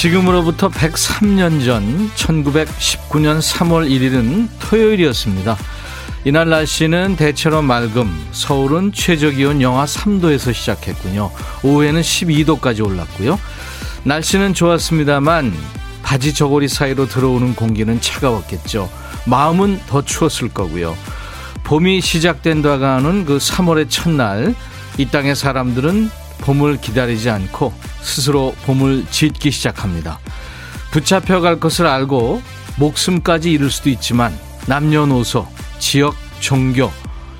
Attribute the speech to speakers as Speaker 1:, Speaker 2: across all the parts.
Speaker 1: 지금으로부터 103년 전 1919년 3월 1일은 토요일이었습니다. 이날 날씨는 대체로 맑음, 서울은 최저기온 영하 3도에서 시작했군요. 오후에는 12도까지 올랐고요. 날씨는 좋았습니다만 바지 저고리 사이로 들어오는 공기는 차가웠겠죠. 마음은 더 추웠을 거고요. 봄이 시작된다가 하는 그 3월의 첫날 이 땅의 사람들은 봄을 기다리지 않고 스스로 봄을 짓기 시작합니다. 붙잡혀 갈 것을 알고 목숨까지 잃을 수도 있지만 남녀노소, 지역, 종교,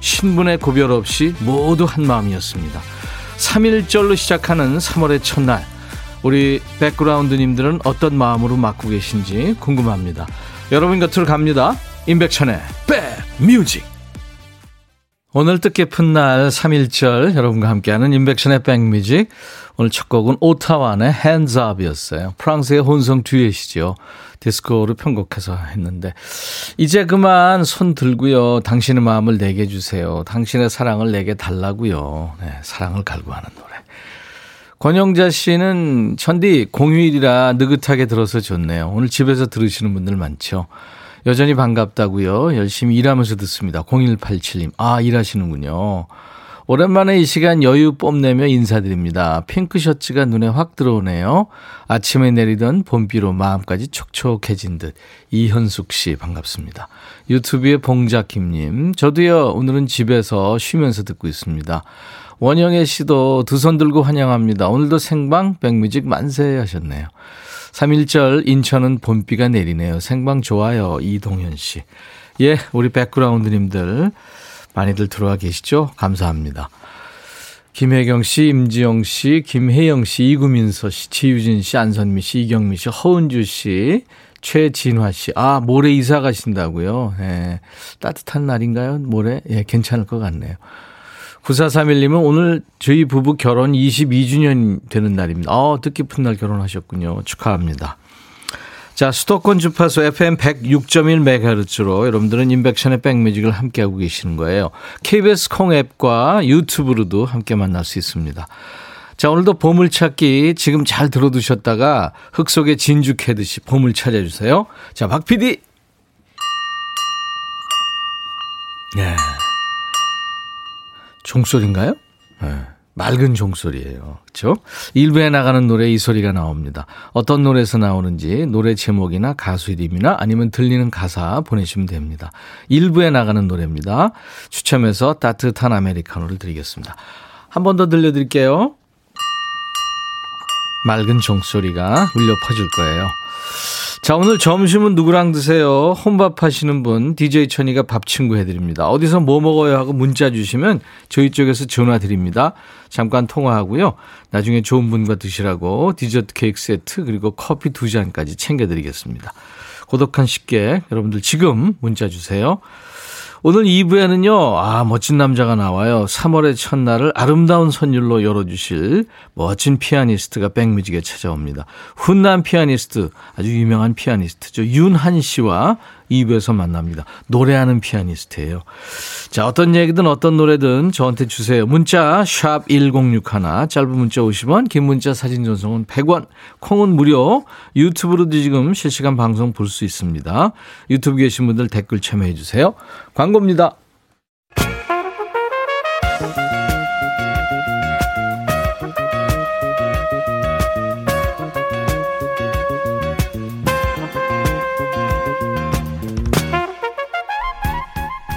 Speaker 1: 신분의 구별 없이 모두 한 마음이었습니다. 3일절로 시작하는 3월의 첫날 우리 백그라운드님들은 어떤 마음으로 맞고 계신지 궁금합니다. 여러분 곁으로 갑니다. 임백천의 백뮤직 오늘 뜻깊은 날 3일절 여러분과 함께하는 인백션의 백뮤직 오늘 첫 곡은 오타완의 Hands Up이었어요. 프랑스의 혼성 듀엣이죠. 디스코를 편곡해서 했는데 이제 그만 손 들고요. 당신의 마음을 내게 주세요. 당신의 사랑을 내게 달라고요. 네, 사랑을 갈구하는 노래. 권영자 씨는 천디 공휴일이라 느긋하게 들어서 좋네요. 오늘 집에서 들으시는 분들 많죠. 여전히 반갑다고요. 열심히 일하면서 듣습니다. 0187님. 아, 일하시는군요. 오랜만에 이 시간 여유 뽐내며 인사드립니다. 핑크 셔츠가 눈에 확 들어오네요. 아침에 내리던 봄비로 마음까지 촉촉해진 듯. 이현숙 씨 반갑습니다. 유튜브의 봉자킴님. 저도요, 오늘은 집에서 쉬면서 듣고 있습니다. 원영애 씨도 두 손 들고 환영합니다. 오늘도 생방 백뮤직 만세 하셨네요. 3일절 인천은 봄비가 내리네요. 생방 좋아요. 이동현 씨. 예, 우리 백그라운드님들 많이들 들어와 계시죠? 감사합니다. 김혜경 씨, 임지영 씨, 김혜영 씨, 이구민서 씨, 지유진 씨, 안선미 씨, 이경미 씨, 허은주 씨, 최진화 씨. 아, 모레 이사 가신다고요? 예. 따뜻한 날인가요? 모레? 예, 괜찮을 것 같네요. 9431님은 오늘 저희 부부 결혼 22주년 되는 날입니다. 어, 뜻깊은 날 결혼하셨군요. 축하합니다. 자, 수도권 주파수 FM 106.1MHz로 여러분들은 인백션의 백뮤직을 함께하고 계시는 거예요. KBS 콩 앱과 유튜브로도 함께 만날 수 있습니다. 자, 오늘도 보물찾기 지금 잘 들어두셨다가 흙 속에 진주 캐듯이 보물 찾아주세요. 자, 박 PD. 네. 종소리인가요? 네. 맑은 종소리예요. 그렇죠? 일부에 나가는 노래 이 소리가 나옵니다. 어떤 노래에서 나오는지 노래 제목이나 가수 이름이나 아니면 들리는 가사 보내주시면 됩니다. 일부에 나가는 노래입니다. 추첨해서 따뜻한 아메리카노를 드리겠습니다. 한 번 더 들려드릴게요. 맑은 종소리가 울려 퍼질 거예요. 자, 오늘 점심은 누구랑 드세요? 혼밥 하시는 분, DJ 천이가 밥 친구 해드립니다. 어디서 뭐 먹어요? 하고 문자 주시면 저희 쪽에서 전화 드립니다. 잠깐 통화하고요. 나중에 좋은 분과 드시라고 디저트 케이크 세트, 그리고 커피 두 잔까지 챙겨드리겠습니다. 고독한 식객, 여러분들 지금 문자 주세요. 오늘 2부에는요, 아, 멋진 남자가 나와요. 3월의 첫날을 아름다운 선율로 열어주실 멋진 피아니스트가 백뮤직에 찾아옵니다. 훈남 피아니스트, 아주 유명한 피아니스트죠. 윤한 씨와 2부에서 만납니다. 노래하는 피아니스트예요. 자, 어떤 얘기든 어떤 노래든 저한테 주세요. 문자 샵 1061, 짧은 문자 50원, 긴 문자 사진 전송은 100원, 콩은 무료. 유튜브로도 지금 실시간 방송 볼 수 있습니다. 유튜브 계신 분들 댓글 참여해 주세요. 광고입니다.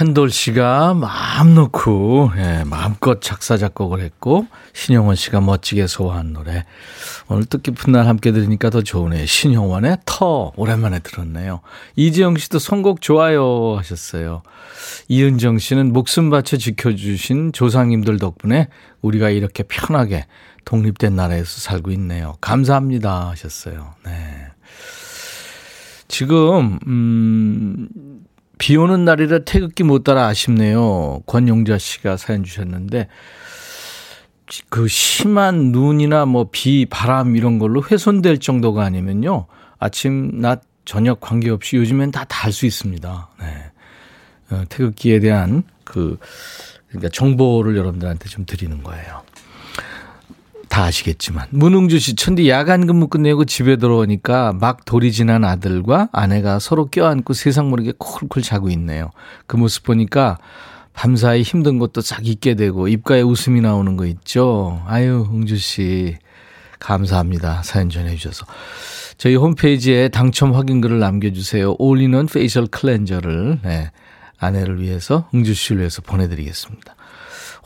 Speaker 1: 한 이은돌 씨가 마음 놓고 예, 마음껏 작사 작곡을 했고 신영원 씨가 멋지게 소화한 노래. 오늘 뜻깊은 날 함께 들으니까 더 좋으네요. 신영원의 터 오랜만에 들었네요. 이지영 씨도 선곡 좋아요 하셨어요. 이은정 씨는 목숨 바쳐 지켜주신 조상님들 덕분에 우리가 이렇게 편하게 독립된 나라에서 살고 있네요. 감사합니다 하셨어요. 네. 지금 음, 비 오는 날이라 태극기 못 따라 아쉽네요. 권용자 씨가 사연 주셨는데 그 심한 눈이나 뭐 비, 바람 이런 걸로 훼손될 정도가 아니면요. 아침, 낮, 저녁 관계없이 요즘엔 다 달 수 있습니다. 네. 어, 태극기에 대한 그 그러니까 정보를 여러분들한테 좀 드리는 거예요. 다 아시겠지만 문웅주 씨 천디 야간 근무 끝내고 집에 들어오니까 막 돌이 지난 아들과 아내가 서로 껴안고 세상 모르게 콜콜 자고 있네요. 그 모습 보니까 밤사이 힘든 것도 싹 잊게 되고 입가에 웃음이 나오는 거 있죠. 아유 응주 씨 감사합니다 사연 전해주셔서 저희 홈페이지에 당첨 확인글을 남겨주세요. all-in-one facial cleanser를 네, 아내를 위해서 응주 씨를 위해서 보내드리겠습니다.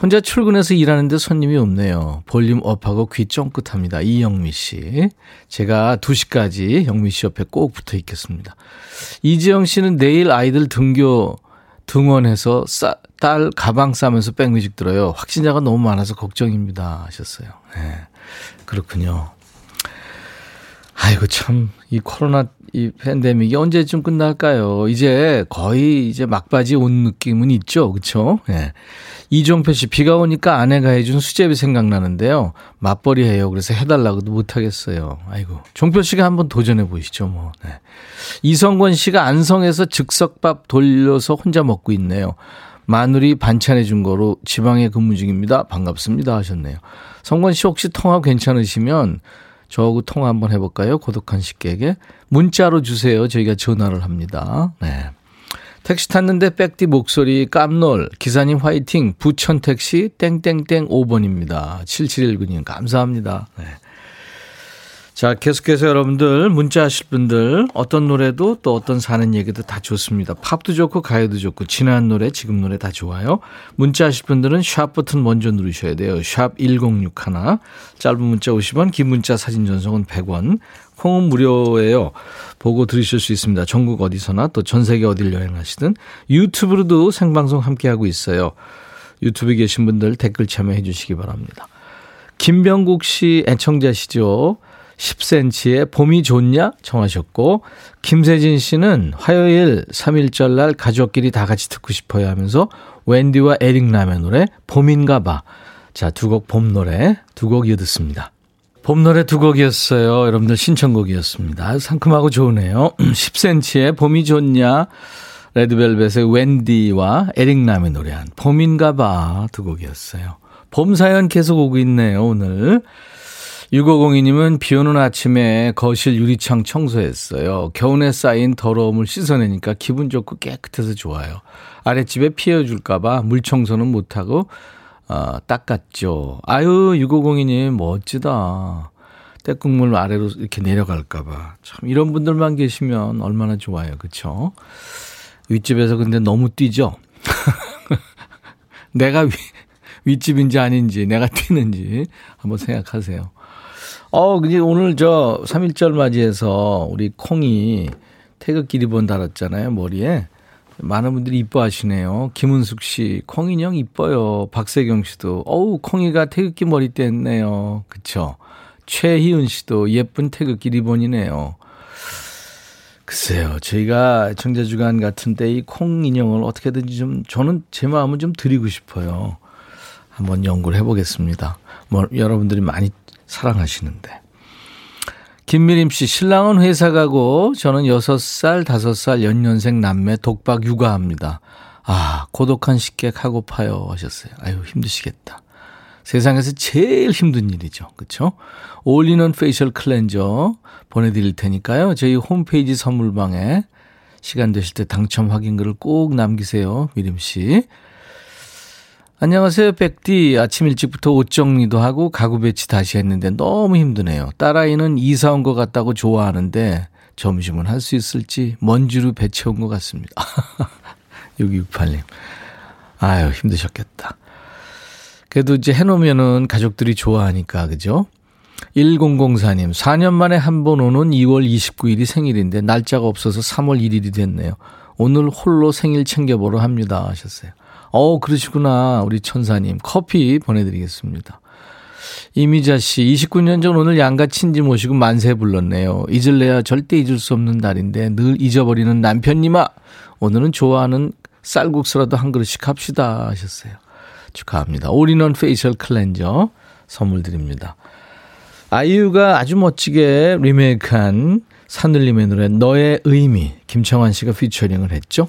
Speaker 1: 혼자 출근해서 일하는데 손님이 없네요. 볼륨 up하고 귀 쫑긋합니다. 이영미 씨. 제가 2시까지 영미 씨 옆에 꼭 붙어 있겠습니다. 이지영 씨는 내일 아이들 등교 등원해서 싸, 딸 가방 싸면서 백뮤직 들어요. 확진자가 너무 많아서 걱정입니다. 하셨어요. 네. 그렇군요. 아이고 참 이 코로나 이 팬데믹이 언제쯤 끝날까요? 이제 거의 이제 막바지 온 느낌은 있죠. 그렇죠? 예. 이종표 씨 비가 오니까 아내가 해준 수제비 생각나는데요. 맞벌이 해요. 그래서 해달라고도 못하겠어요. 아이고 종표 씨가 한번 도전해 보시죠. 뭐. 네. 이성권 씨가 안성에서 즉석밥 돌려서 혼자 먹고 있네요. 마누리 반찬해 준 거로 지방에 근무 중입니다. 반갑습니다 하셨네요. 성권 씨 혹시 통화 괜찮으시면 저하고 통화 한번 해볼까요? 고독한 식객에 문자로 주세요. 저희가 전화를 합니다. 네. 택시 탔는데 백디 목소리 깜놀 기사님 화이팅 부천 택시 땡땡땡 5번입니다. 7719님 감사합니다. 네. 자, 계속해서 여러분들 문자 하실 분들 어떤 노래도 또 어떤 사는 얘기도 다 좋습니다. 팝도 좋고 가요도 좋고 지난 노래 지금 노래 다 좋아요. 문자 하실 분들은 샵 버튼 먼저 누르셔야 돼요. 샵 1061. 짧은 문자 50원, 긴 문자 사진 전송은 100원. 콩은 무료예요. 보고 들으실 수 있습니다. 전국 어디서나 또 전 세계 어딜 여행하시든 유튜브로도 생방송 함께하고 있어요. 유튜브에 계신 분들 댓글 참여해 주시기 바랍니다. 김병국 씨 애청자시죠. 10cm의 봄이 좋냐? 청하셨고, 김세진 씨는 화요일 3일절 날 가족끼리 다 같이 듣고 싶어요 하면서 웬디와 에릭 라의 노래 봄인가 봐. 자, 두 곡 봄 노래 두 곡 이어 듣습니다. 봄 노래 두 곡이었어요. 여러분들 신청곡이었습니다. 상큼하고 좋으네요. 10cm의 봄이 좋냐? 레드벨벳의 웬디와 에릭 남의 노래한 봄인가 봐 두 곡이었어요. 봄 사연 계속 오고 있네요, 오늘. 6502님은 비 오는 아침에 거실 유리창 청소했어요. 겨운에 쌓인 더러움을 씻어내니까 기분 좋고 깨끗해서 좋아요. 아랫집에 피해줄까봐 물 청소는 못하고, 어, 닦았죠. 아유, 6502님, 멋지다. 때국물 아래로 이렇게 내려갈까봐. 참, 이런 분들만 계시면 얼마나 좋아요. 그쵸? 윗집에서 근데 너무 뛰죠? 내가 위, 윗집인지 아닌지, 내가 뛰는지 한번 생각하세요. 어, 근데 오늘 저 3.1절 맞이해서 우리 콩이 태극기 리본 달았잖아요, 머리에. 많은 분들이 이뻐하시네요. 김은숙 씨, 콩인형 이뻐요. 박세경 씨도, 어우, 콩이가 태극기 머리 뗐네요. 그쵸? 최희은 씨도 예쁜 태극기 리본이네요. 글쎄요, 저희가 청자주간 같은 때 이 콩 인형을 어떻게든지 좀, 저는 제 마음은 좀 드리고 싶어요. 한번 연구를 해보겠습니다. 뭐, 여러분들이 많이 사랑하시는데. 김미림 씨, 신랑은 회사 가고 저는 6살, 5살 연년생 남매 독박 육아합니다. 아, 고독한 식객 하고 파요 하셨어요. 아유, 힘드시겠다. 세상에서 제일 힘든 일이죠. 그렇죠? all-in-one facial cleanser 보내드릴 테니까요. 저희 홈페이지 선물방에 시간 되실 때 당첨 확인글을 꼭 남기세요. 미림 씨. 안녕하세요, 백디. 아침 일찍부터 옷 정리도 하고 가구 배치 다시 했는데 너무 힘드네요. 딸아이는 이사 온 것 같다고 좋아하는데 점심은 할 수 있을지 먼지로 배채운 것 같습니다. 6268님. 아유, 힘드셨겠다. 그래도 이제 해놓으면은 가족들이 좋아하니까, 그죠? 1004님, 4년 만에 한 번 오는 2월 29일이 생일인데 날짜가 없어서 3월 1일이 됐네요. 오늘 홀로 생일 챙겨보러 합니다. 하셨어요. 어, 그러시구나. 우리 천사님. 커피 보내드리겠습니다. 이미자 씨, 29년 전 오늘 양가 친지 모시고 만세 불렀네요. 잊을래야 절대 잊을 수 없는 날인데 늘 잊어버리는 남편님아. 오늘은 좋아하는 쌀국수라도 한 그릇씩 합시다. 하셨어요. 축하합니다. all-in-one facial cleanser 선물 드립니다. 아이유가 아주 멋지게 리메이크한 산울림의 노래 너의 의미 김창완 씨가 피처링을 했죠.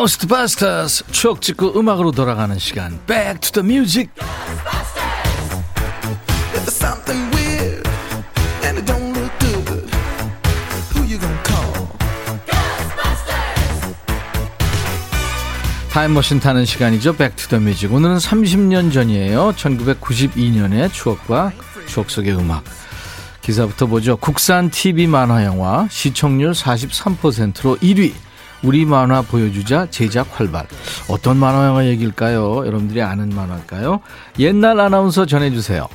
Speaker 1: 고스트바스터스 추억 찍고 음악으로 돌아가는 시간. Back to the Music. 타임머신 타는 시간이죠. Back to the Music. 오늘은 30년 전이에요. 1992년의 추억과 추억 속의 음악. 기사부터 보죠. 국산 TV 만화 영화 시청률 43%로 1위 우리 만화 보여주자 제작 활발. 어떤 만화 영화 얘기일까요? 여러분들이 아는 만화일까요? 옛날 아나운서 전해주세요.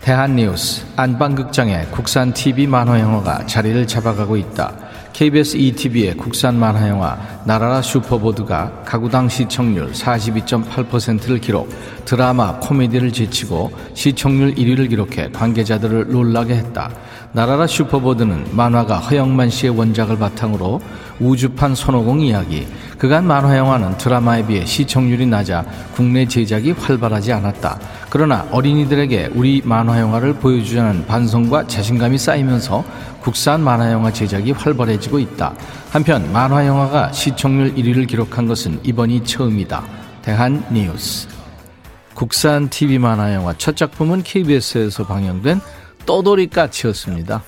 Speaker 1: 대한뉴스 안방극장에 국산 TV 만화 영화가 자리를 잡아가고 있다. KBS ETV의 국산 만화 영화 나라라 슈퍼보드가 가구당 시청률 42.8%를 기록, 드라마, 코미디를 제치고 시청률 1위를 기록해 관계자들을 놀라게 했다. 나라라 슈퍼보드는 만화가 허영만 씨의 원작을 바탕으로 우주판 손오공 이야기. 그간 만화 영화는 드라마에 비해 시청률이 낮아 국내 제작이 활발하지 않았다. 그러나 어린이들에게 우리 만화 영화를 보여주자는 반성과 자신감이 쌓이면서 국산 만화 영화 제작이 활발해지고 있다. 한편 만화 영화가 시청률 1위를 기록한 것은 이번이 처음이다. 대한 뉴스. 국산 TV 만화 영화 첫 작품은 KBS에서 방영된 떠돌이 까치였습니다.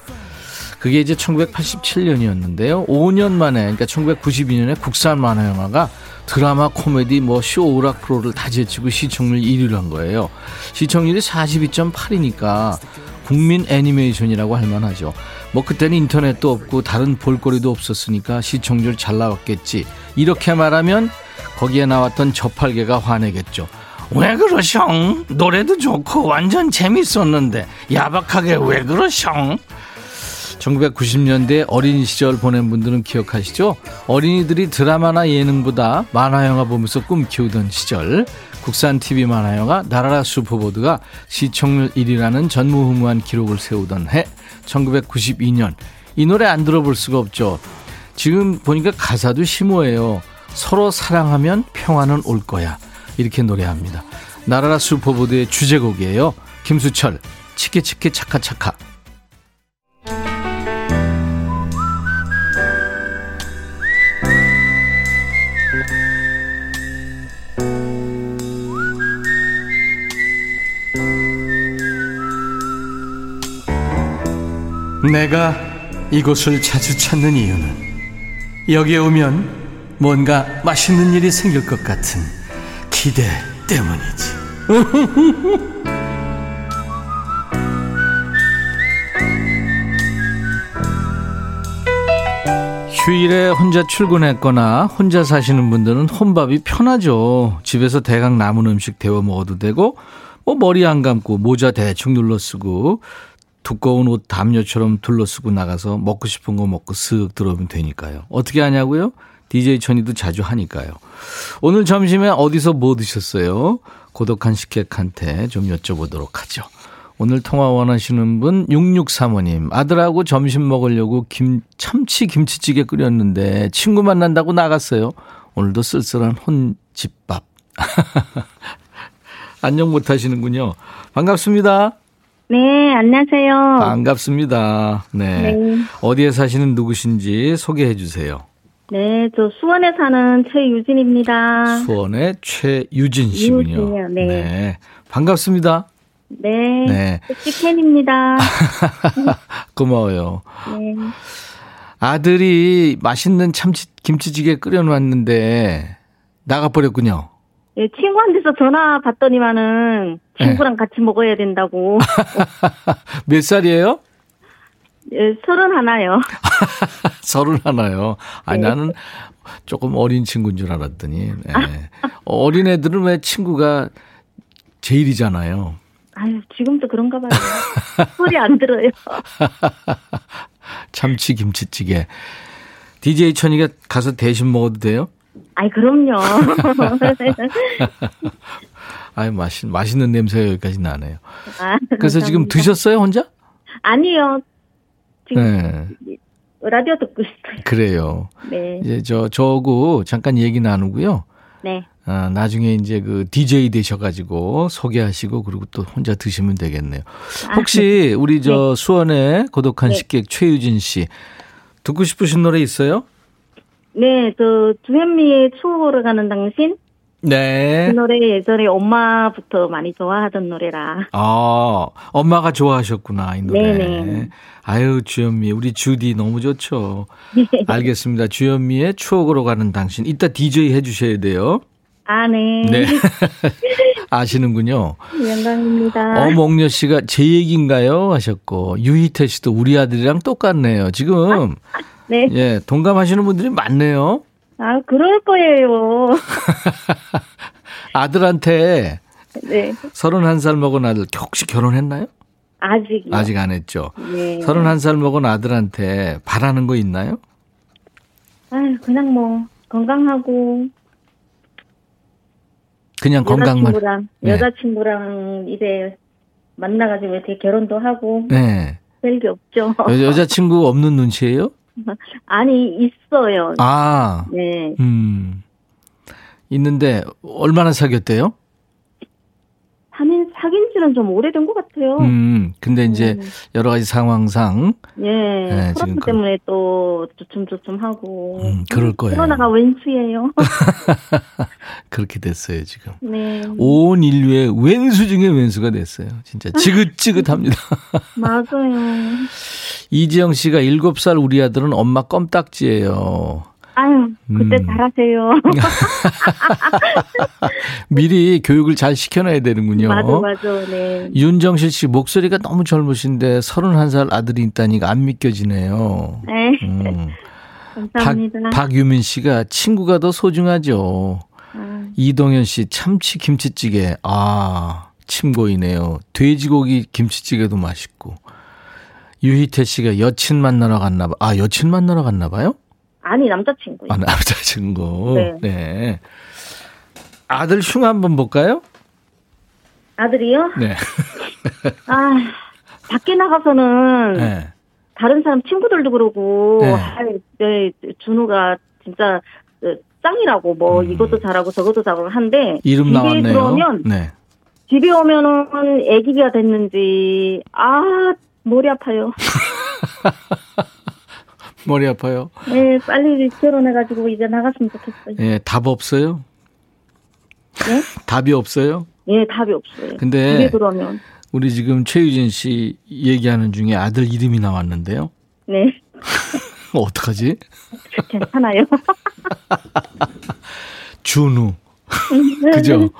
Speaker 1: 그게 이제 1987년이었는데요. 5년 만에, 그러니까 1992년에 국산 만화 영화가 드라마, 코미디, 뭐, 쇼, 오락 프로를 다 제치고 시청률 1위를 한 거예요. 시청률이 42.8이니까 국민 애니메이션이라고 할 만하죠. 뭐, 그때는 인터넷도 없고 다른 볼거리도 없었으니까 시청률 잘 나왔겠지. 이렇게 말하면 거기에 나왔던 저팔계가 화내겠죠. 왜 그러셔? 노래도 좋고 완전 재밌었는데 야박하게 왜 그러셔? 1990년대 어린 시절 보낸 분들은 기억하시죠? 어린이들이 드라마나 예능보다 만화 영화 보면서 꿈 키우던 시절 국산 TV 만화 영화 나라라 슈퍼보드가 시청률 1위라는 전무후무한 기록을 세우던 해 1992년 이 노래 안 들어볼 수가 없죠. 지금 보니까 가사도 심오해요. 서로 사랑하면 평화는 올 거야. 이렇게 노래합니다. 나라라 슈퍼보드의 주제곡이에요. 김수철, 치키치키 차카차카. 내가 이곳을 자주 찾는 이유는 여기에 오면 뭔가 맛있는 일이 생길 것 같은 기대 때문이지. 휴일에 혼자 출근했거나 혼자 사시는 분들은 혼밥이 편하죠. 집에서 대강 남은 음식 데워 먹어도 되고, 뭐 머리 안 감고 모자 대충 눌러 쓰고, 두꺼운 옷 담요처럼 둘러 쓰고 나가서 먹고 싶은 거 먹고 쓱 들어오면 되니까요. 어떻게 하냐고요? DJ 천이도 자주 하니까요. 오늘 점심에 어디서 뭐 드셨어요? 고독한 식객한테 좀 여쭤보도록 하죠. 오늘 통화 원하시는 분 6635님 아들하고 점심 먹으려고 김 참치 김치찌개 끓였는데 친구 만난다고 나갔어요. 오늘도 쓸쓸한 혼집밥. 안녕 못 하시는군요. 반갑습니다.
Speaker 2: 네, 안녕하세요.
Speaker 1: 반갑습니다. 네.
Speaker 2: 네.
Speaker 1: 어디에 사시는 누구신지 소개해 주세요.
Speaker 2: 네, 저 수원에 사는 최유진입니다.
Speaker 1: 수원의 최유진 씨군요.
Speaker 2: 유진이요, 네.
Speaker 1: 반갑습니다.
Speaker 2: 네.
Speaker 1: 네.
Speaker 2: 팬입니다.
Speaker 1: 고마워요.
Speaker 2: 네.
Speaker 1: 아들이 맛있는 참치 김치찌개 끓여놨는데 나가버렸군요.
Speaker 2: 예, 친구한테서 전화 받더니만은 친구랑 같이 먹어야 된다고.
Speaker 1: 몇 살이에요?
Speaker 2: 예, 서른 하나요.
Speaker 1: 서른 하나요. 아,
Speaker 2: 네.
Speaker 1: 나는 조금 어린 친구인 줄 알았더니. 네. 어린 애들은 왜 친구가 제일이잖아요.
Speaker 2: 아유, 지금도 그런가 봐요. 소리 안 들어요.
Speaker 1: 참치 김치찌개. DJ 천이가 가서 대신 먹어도 돼요?
Speaker 2: 아이, 그럼요.
Speaker 1: 아유, 맛있, 맛있는 냄새가 여기까지 나네요.
Speaker 2: 아,
Speaker 1: 그래서 지금. 드셨어요, 혼자?
Speaker 2: 아니요. 지금
Speaker 1: 네.
Speaker 2: 라디오 듣고 있어요.
Speaker 1: 그래요.
Speaker 2: 네.
Speaker 1: 이제 저, 저하고 잠깐 얘기 나누고요.
Speaker 2: 네.
Speaker 1: 아, 나중에 이제 그 DJ 되셔가지고 소개하시고 그리고 또 혼자 드시면 되겠네요. 혹시 우리 저 수원의 고독한
Speaker 2: 네.
Speaker 1: 식객 최유진 씨 듣고 싶으신 노래 있어요?
Speaker 2: 네, 저 주현미의 추억으로 가는 당신 그
Speaker 1: 네.
Speaker 2: 노래 예전에 엄마부터 많이 좋아하던 노래라.
Speaker 1: 아, 엄마가 좋아하셨구나, 이 노래.
Speaker 2: 네네.
Speaker 1: 아유, 주현미, 우리 주디 너무 좋죠.
Speaker 2: 네.
Speaker 1: 알겠습니다. 주현미의 추억으로 가는 당신. 이따 DJ 해주셔야 돼요.
Speaker 2: 아, 네.
Speaker 1: 네. 아시는군요.
Speaker 2: 영광입니다.
Speaker 1: 어몽여 씨가 제 얘기인가요? 하셨고, 유희태 씨도 우리 아들이랑 똑같네요. 지금,
Speaker 2: 네.
Speaker 1: 예, 동감하시는 분들이 많네요.
Speaker 2: 아, 그럴 거예요.
Speaker 1: 아들한테
Speaker 2: 네.
Speaker 1: 31살 먹은 아들, 혹시 결혼했나요?
Speaker 2: 아직이요.
Speaker 1: 아직 안 했죠.
Speaker 2: 네.
Speaker 1: 31살 먹은 아들한테 바라는 거 있나요?
Speaker 2: 아유, 그냥 뭐, 건강하고.
Speaker 1: 그냥 건강만.
Speaker 2: 여자친구랑,
Speaker 1: 네.
Speaker 2: 여자친구랑 이제 만나 가지고 이렇게 결혼도 하고.
Speaker 1: 네.
Speaker 2: 별게 없죠.
Speaker 1: 여, 여자친구 없는 눈치예요?
Speaker 2: 아니, 있어요.
Speaker 1: 아,
Speaker 2: 네.
Speaker 1: 음. 있는데, 얼마나 사귀었대요?
Speaker 2: 사귄, 사귄 지는 좀 오래된 것 같아요.
Speaker 1: 음, 근데 이제
Speaker 2: 네.
Speaker 1: 여러 가지 상황상,
Speaker 2: 예,
Speaker 1: 네,
Speaker 2: 코로나
Speaker 1: 지금 그-
Speaker 2: 때문에 또 조춤조춤하고.
Speaker 1: 음, 그럴 거예요.
Speaker 2: 코로나가 왼수예요.
Speaker 1: 그렇게 됐어요, 지금.
Speaker 2: 네,
Speaker 1: 온 인류의 왼수 중에 왼수가 됐어요. 진짜 지긋지긋합니다.
Speaker 2: 맞아요.
Speaker 1: 이지영 씨가 7살 우리 아들은 엄마 껌딱지예요.
Speaker 2: 아유, 그때
Speaker 1: 음.
Speaker 2: 잘하세요.
Speaker 1: 미리 교육을 잘 시켜놔야 되는군요.
Speaker 2: 맞아, 맞아, 네.
Speaker 1: 윤정실 씨 목소리가 너무 젊으신데 31살 아들이 있다니까 안 믿겨지네요.
Speaker 2: 네,
Speaker 1: 음. 박,
Speaker 2: 감사합니다.
Speaker 1: 박유민 씨가 친구가 더 소중하죠.
Speaker 2: 아,
Speaker 1: 이동현 씨 참치 김치찌개. 아, 침 고이네요. 돼지고기 김치찌개도 맛있고. 유희태 씨가 여친 만나러 갔나 봐. 아, 여친 만나러 갔나 봐요?
Speaker 2: 아니, 남자친구.
Speaker 1: 아, 남자친구.
Speaker 2: 네.
Speaker 1: 네. 아들 흉 한번 볼까요?
Speaker 2: 아들이요?
Speaker 1: 네.
Speaker 2: 아, 밖에 나가서는
Speaker 1: 네.
Speaker 2: 다른 사람 친구들도 그러고,
Speaker 1: 네.
Speaker 2: 아, 네, 준우가 진짜 어, 짱이라고, 뭐,
Speaker 1: 음.
Speaker 2: 이것도 잘하고 저것도 잘하고 한데,
Speaker 1: 이름 나왔네요.
Speaker 2: 들어오면,
Speaker 1: 네.
Speaker 2: 집에 오면은 애기가 됐는지, 아, 머리 아파요.
Speaker 1: 머리 아파요.
Speaker 2: 네, 빨리 결혼해가지고 이제 나갔으면 좋겠어요.
Speaker 1: 예, 답 없어요?
Speaker 2: 네?
Speaker 1: 답이 없어요?
Speaker 2: 예, 답이 없어요.
Speaker 1: 근데
Speaker 2: 들어오면.
Speaker 1: 우리 지금 최유진 씨 얘기하는 중에 아들 이름이 나왔는데요.
Speaker 2: 네,
Speaker 1: 어떡하지?
Speaker 2: 괜찮아요.
Speaker 1: 준우. 그죠?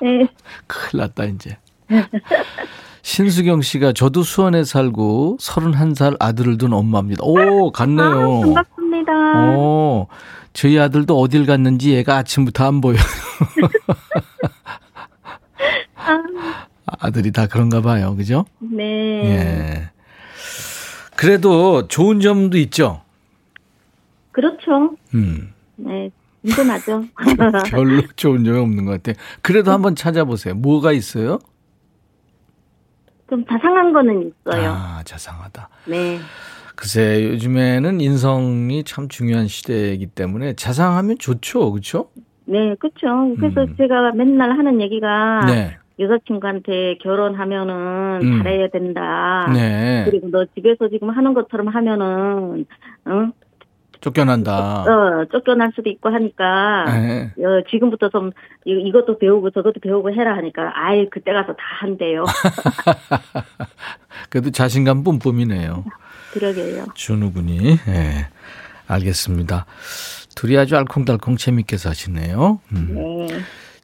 Speaker 2: 네,
Speaker 1: 큰일 났다, 이제. 신수경 씨가 저도 수원에 살고 31살 아들을 둔 엄마입니다. 오,
Speaker 2: 아,
Speaker 1: 같네요.
Speaker 2: 반갑습니다.
Speaker 1: 오, 저희 아들도 어딜 갔는지 얘가 아침부터 안 보여요.
Speaker 2: 아,
Speaker 1: 아들이 다 그런가 봐요. 그죠?
Speaker 2: 네.
Speaker 1: 예. 그래도 좋은 점도 있죠.
Speaker 2: 그렇죠.
Speaker 1: 음.
Speaker 2: 네, 든든하죠.
Speaker 1: 별로 좋은 점이 없는 것 같아요. 그래도 한번 찾아보세요. 뭐가 있어요?
Speaker 2: 좀 자상한 거는 있어요.
Speaker 1: 아, 자상하다.
Speaker 2: 네.
Speaker 1: 글쎄, 요즘에는 인성이 참 중요한 시대이기 때문에 자상하면 좋죠. 그렇죠?
Speaker 2: 네, 그렇죠. 그래서
Speaker 1: 음.
Speaker 2: 제가 맨날 하는 얘기가
Speaker 1: 네.
Speaker 2: 여자친구한테 결혼하면은
Speaker 1: 음.
Speaker 2: 잘해야 된다.
Speaker 1: 네.
Speaker 2: 그리고 너 집에서 지금 하는 것처럼 하면은 응?
Speaker 1: 쫓겨난다.
Speaker 2: 어, 쫓겨날 수도 있고 하니까
Speaker 1: 네.
Speaker 2: 어, 지금부터 좀 이- 이것도 배우고 저것도 배우고 해라 하니까 아이 그때 가서 다 한대요.
Speaker 1: 그래도 자신감 뿜뿜이네요.
Speaker 2: 그러게요.
Speaker 1: 준우 군이. 예. 알겠습니다. 둘이 아주 알콩달콩 재밌게 사시네요. 음.
Speaker 2: 네.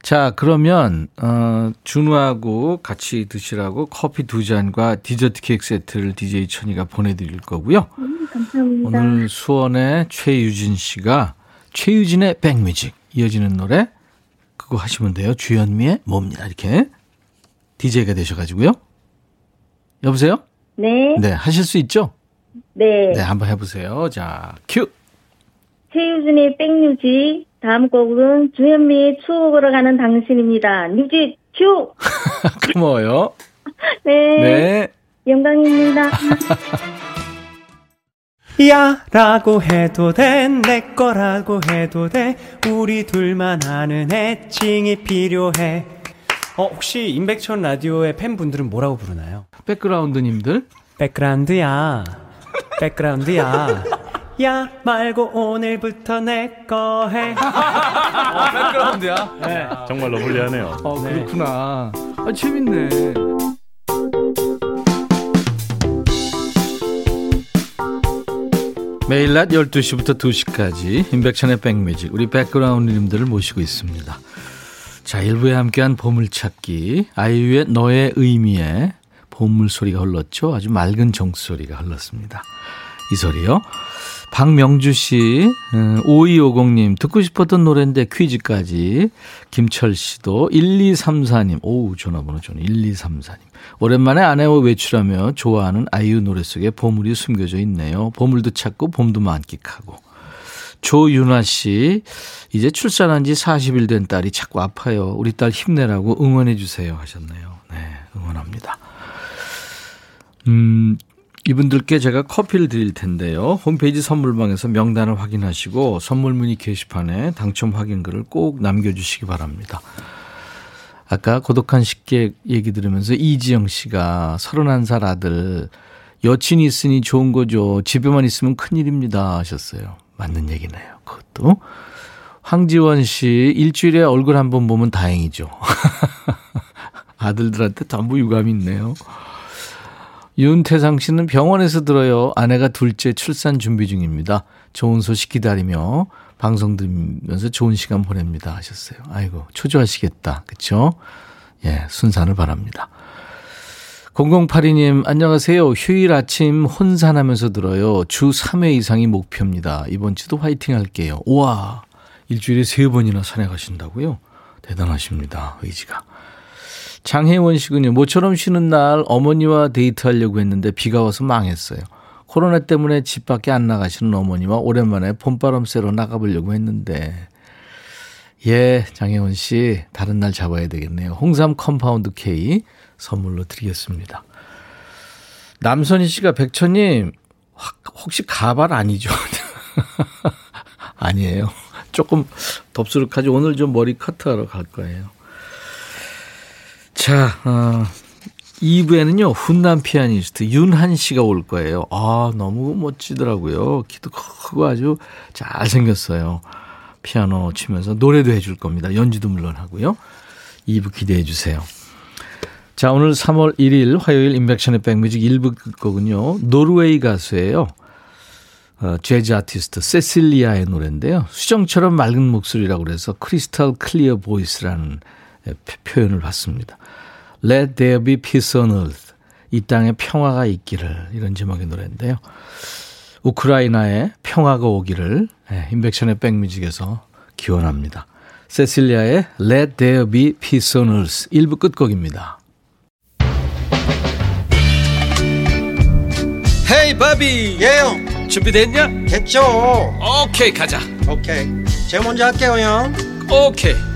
Speaker 1: 자, 그러면, 어, 준우하고 같이 드시라고 커피 두 잔과 디저트 케이크 세트를 DJ 천이가 보내드릴 거고요.
Speaker 2: 음, 감사합니다.
Speaker 1: 오늘 수원의 최유진 씨가 최유진의 백뮤직 이어지는 노래 그거 하시면 돼요. 주현미의 뭡니다. 이렇게 DJ가 되셔가지고요. 여보세요?
Speaker 2: 네.
Speaker 1: 네, 하실 수 있죠?
Speaker 2: 네.
Speaker 1: 네, 한번 해보세요. 자, 큐!
Speaker 2: 최유진의 백뮤직 다음 곡은 주현미의 추억으로 가는 당신입니다. music 큐.
Speaker 1: 고마워요.
Speaker 2: 네.
Speaker 1: 네.
Speaker 2: 영광입니다.
Speaker 3: 야 라고 해도 돼 내 거라고 해도 돼 우리 둘만 아는 애칭이 필요해 어 혹시 임백천 라디오의 팬분들은 뭐라고 부르나요?
Speaker 1: 백그라운드님들.
Speaker 3: 백그라운드야 백그라운드야 야 말고 오늘부터 내 거 해.
Speaker 1: 백그라운드야?
Speaker 4: 정말로 불리하네요.
Speaker 1: 어, 그렇구나. 아, 재밌네. 매일 낮 12시부터 2시까지 인백천의 백뮤직 우리 백그라운드님들을 모시고 있습니다. 자, 1부에 함께한 보물찾기 아이유의 너의 의미에 보물 소리가 흘렀죠. 아주 맑은 정소리가 흘렀습니다. 이 소리요. 박명주 씨, 5250님, 듣고 싶었던 노래인데 퀴즈까지. 김철 씨도 1234님, 오우, 전화번호 저는 1234님. 오랜만에 아내와 외출하며 좋아하는 아이유 노래 속에 보물이 숨겨져 있네요. 보물도 찾고 봄도 만끽하고. 조윤아 씨, 이제 출산한 지 40일 된 딸이 자꾸 아파요. 우리 딸 힘내라고 응원해 주세요. 하셨네요. 네, 응원합니다. 음, 이분들께 제가 커피를 드릴 텐데요. 홈페이지 선물방에서 명단을 확인하시고 선물 문의 게시판에 당첨 확인글을 꼭 남겨주시기 바랍니다. 아까 고독한 식객 얘기 들으면서 이지영 씨가 31살 아들 여친이 있으니 좋은 거죠. 집에만 있으면 큰일입니다 하셨어요. 맞는 얘기네요. 그것도. 황지원 씨 일주일에 얼굴 한 번 보면 다행이죠. 아들들한테 전부 유감이 있네요. 윤태상 씨는 병원에서 들어요. 아내가 둘째 출산 준비 중입니다. 좋은 소식 기다리며 방송 들으면서 좋은 시간 보냅니다 하셨어요. 아이고 초조하시겠다. 그렇죠? 예, 순산을 바랍니다. 0082님 안녕하세요. 휴일 아침 혼산하면서 들어요. 주 3회 이상이 목표입니다. 이번 주도 화이팅 할게요. 우와 일주일에 세 번이나 산에 가신다고요? 대단하십니다. 의지가. 장혜원 씨군요. 모처럼 쉬는 날 어머니와 데이트하려고 했는데 비가 와서 망했어요. 코로나 때문에 집 밖에 안 나가시는 어머니와 오랜만에 봄바람 쐬러 나가보려고 했는데 예, 장혜원 씨 다른 날 잡아야 되겠네요. 홍삼 compound K 선물로 드리겠습니다. 남선희 씨가 백천 님 혹시 가발 아니죠? 아니에요. 조금 덥수룩하죠. 오늘 좀 머리 커트하러 갈 거예요. 자, 어, 2부에는요, 훈남 피아니스트 윤한 씨가 올 거예요. 아, 너무 멋지더라고요. 키도 크고 아주 잘생겼어요. 피아노 치면서 노래도 해줄 겁니다. 연주도 물론 하고요. 2부 기대해 주세요. 자, 오늘 3월 1일 화요일 임백천의 백뮤직 1부 곡은요, 노르웨이 가수예요. 어, 재즈 아티스트 세실리아의 노래인데요. 수정처럼 맑은 목소리라고 그래서 crystal clear voice라는 표현을 받습니다. Let there be peace on earth. 이 땅에 평화가 있기를 이런 제목의 노래인데요. 우크라이나에 평화가 오기를 인백션의 백뮤직에서 기원합니다. 세실리아의 Let there be peace on earth 1부 끝곡입니다. 헤이 바비
Speaker 4: 예영
Speaker 1: 준비됐냐?
Speaker 4: 됐죠
Speaker 1: 오케이 가자
Speaker 4: 오케이 제가 먼저 할게요 형
Speaker 1: 오케이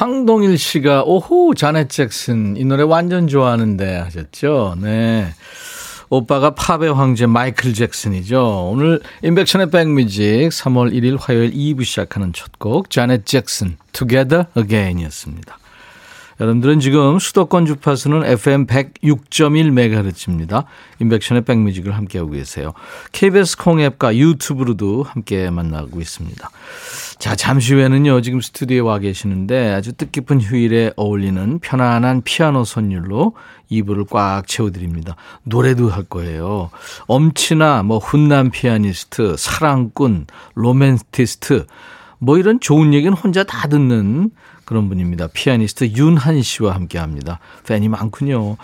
Speaker 1: 황동일 씨가 오호 자넷 잭슨 이 노래 완전 좋아하는데 하셨죠. 네. 오빠가 팝의 황제 마이클 잭슨이죠. 오늘 인백션의 백뮤직 3월 1일 화요일 2부 시작하는 첫 곡 자넷 잭슨 Together Again이었습니다. 여러분들은 지금 수도권 주파수는 FM 106.1MHz입니다. 인백션의 백뮤직을 함께하고 계세요. KBS 콩앱과 유튜브로도 함께 만나고 있습니다. 자, 잠시 후에는요, 지금 스튜디오에 와 계시는데 아주 뜻깊은 휴일에 어울리는 편안한 피아노 선율로 2부를 꽉 채워드립니다. 노래도 할 거예요. 엄친아 뭐 훈남 피아니스트, 사랑꾼, 로맨티스트, 뭐 이런 좋은 얘기는 혼자 다 듣는 그런 분입니다. 피아니스트 윤한 씨와 함께 합니다. 팬이 많군요.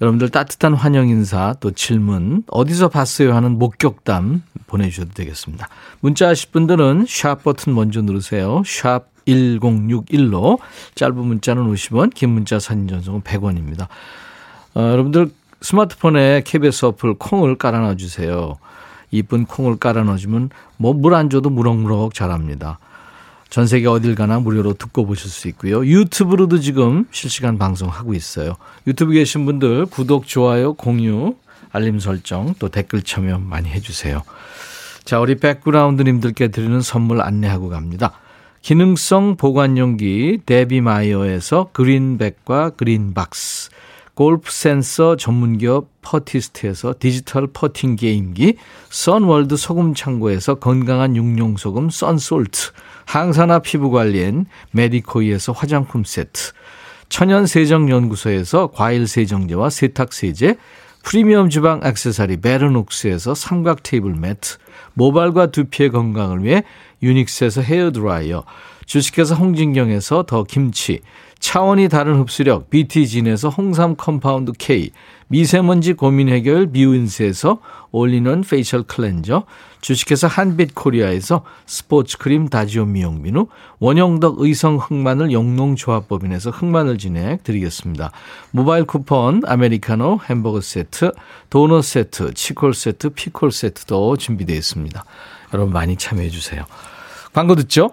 Speaker 1: 여러분들 따뜻한 환영 인사 또 질문 어디서 봤어요 하는 목격담 보내주셔도 되겠습니다. 문자 하실 분들은 샵 버튼 먼저 누르세요. 샵 1061로 짧은 문자는 50원 긴 문자 사진 전송은 100원입니다. 어, 여러분들 스마트폰에 KBS 어플 콩을 깔아놔 주세요. 이쁜 콩을 깔아놔 주면 뭐 물 안 줘도 무럭무럭 자랍니다. 전 세계 어딜 가나 무료로 듣고 보실 수 있고요. 유튜브로도 지금 실시간 방송하고 있어요. 유튜브 계신 분들 구독, 좋아요, 공유, 알림 설정, 또 댓글 참여 많이 해주세요. 자, 우리 백그라운드님들께 드리는 선물 안내하고 갑니다. 기능성 보관용기 데비마이어에서 그린백과 그린박스 골프 센서 전문기업 퍼티스트에서 디지털 퍼팅 게임기 선월드 소금 창고에서 건강한 육룡소금 썬솔트 항산화 피부관리엔 메디코이에서 화장품 세트 천연세정연구소에서 과일세정제와 세탁세제 프리미엄 주방 액세서리 베르녹스에서 삼각 테이블 매트 모발과 두피의 건강을 위해 유닉스에서 헤어드라이어 주식회사 홍진경에서 더 김치 차원이 다른 흡수력 BT진에서 홍삼 컴파운드 K 미세먼지 고민 해결 미운스에서 올리는 페이셜 클렌저 주식회사 한빛코리아에서 스포츠크림 다지오 미용비누 원형덕 의성 흑마늘 영농조합법인에서 흑마늘 진행 드리겠습니다. 모바일 쿠폰 아메리카노 햄버거 세트 도넛 세트 치콜 세트 피콜 세트도 준비되어 있습니다. 여러분 많이 참여해 주세요. 광고 듣죠?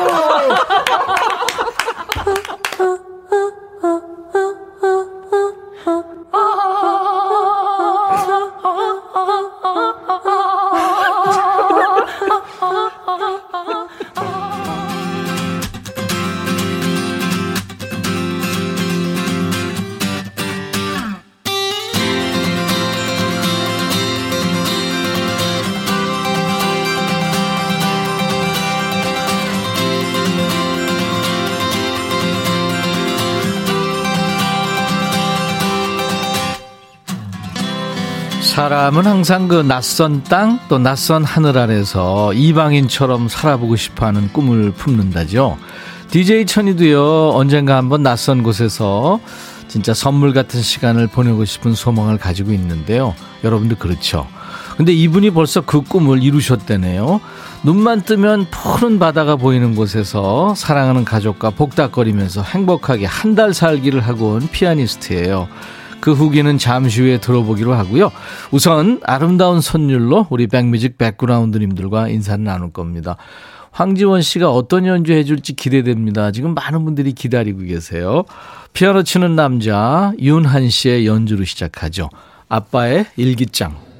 Speaker 1: 사람은 항상 그 낯선 땅 또 낯선 하늘 아래서 이방인처럼 살아보고 싶어 하는 꿈을 품는다죠. DJ 천이도요, 언젠가 한번 낯선 곳에서 진짜 선물 같은 시간을 보내고 싶은 소망을 가지고 있는데요. 여러분도 그렇죠. 근데 이분이 벌써 그 꿈을 이루셨다네요. 눈만 뜨면 푸른 바다가 보이는 곳에서 사랑하는 가족과 복닥거리면서 행복하게 한 달 살기를 하고 온 피아니스트예요. 그 후기는 잠시 후에 들어보기로 하고요. 우선 아름다운 선율로 우리 백뮤직 백그라운드님들과 인사를 나눌 겁니다. 황지원 씨가 어떤 연주 해줄지 기대됩니다. 지금 많은 분들이 기다리고 계세요. 피아노 치는 남자 윤한 씨의 연주로 시작하죠. 아빠의 일기장.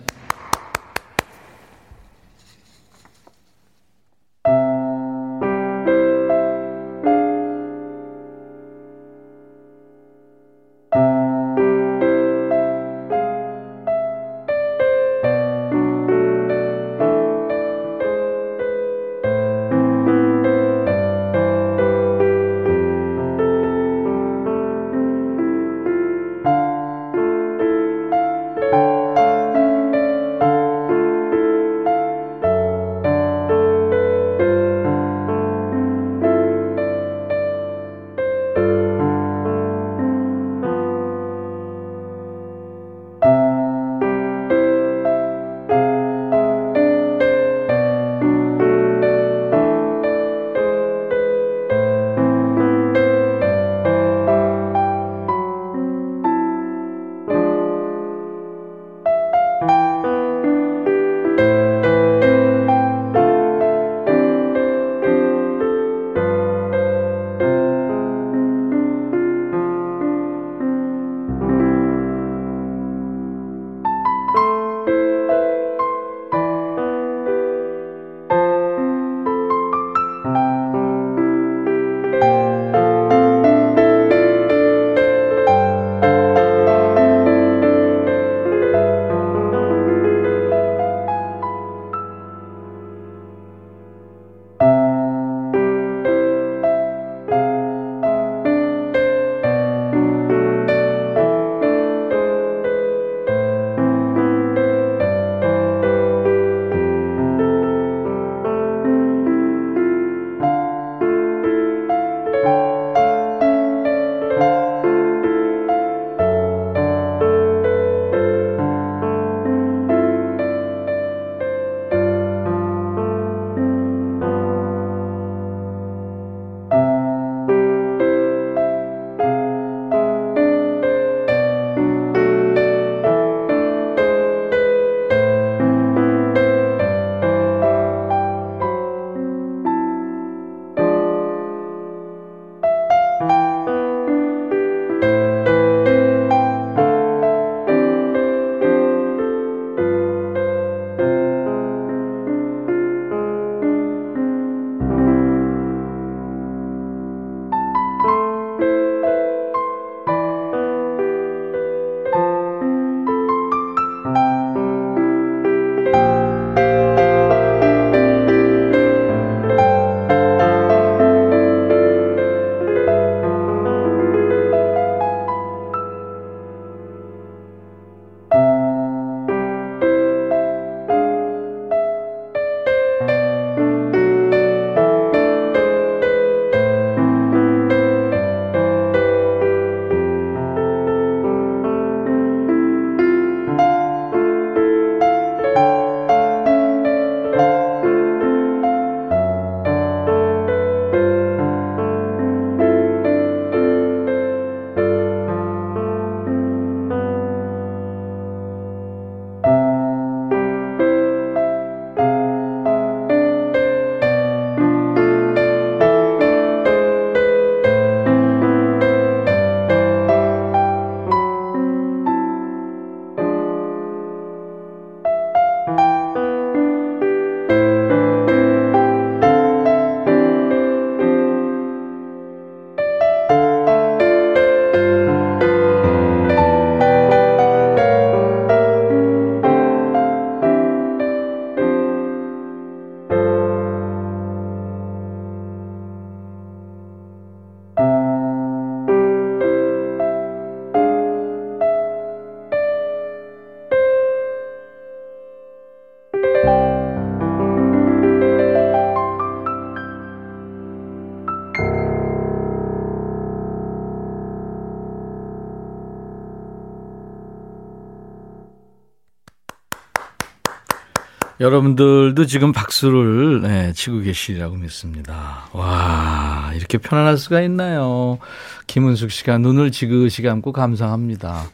Speaker 1: 여러분들도 지금 박수를 네, 치고 계시리라고 믿습니다. 와, 이렇게 편안할 수가 있나요? 김은숙 씨가 눈을 지그시 감고 감상합니다.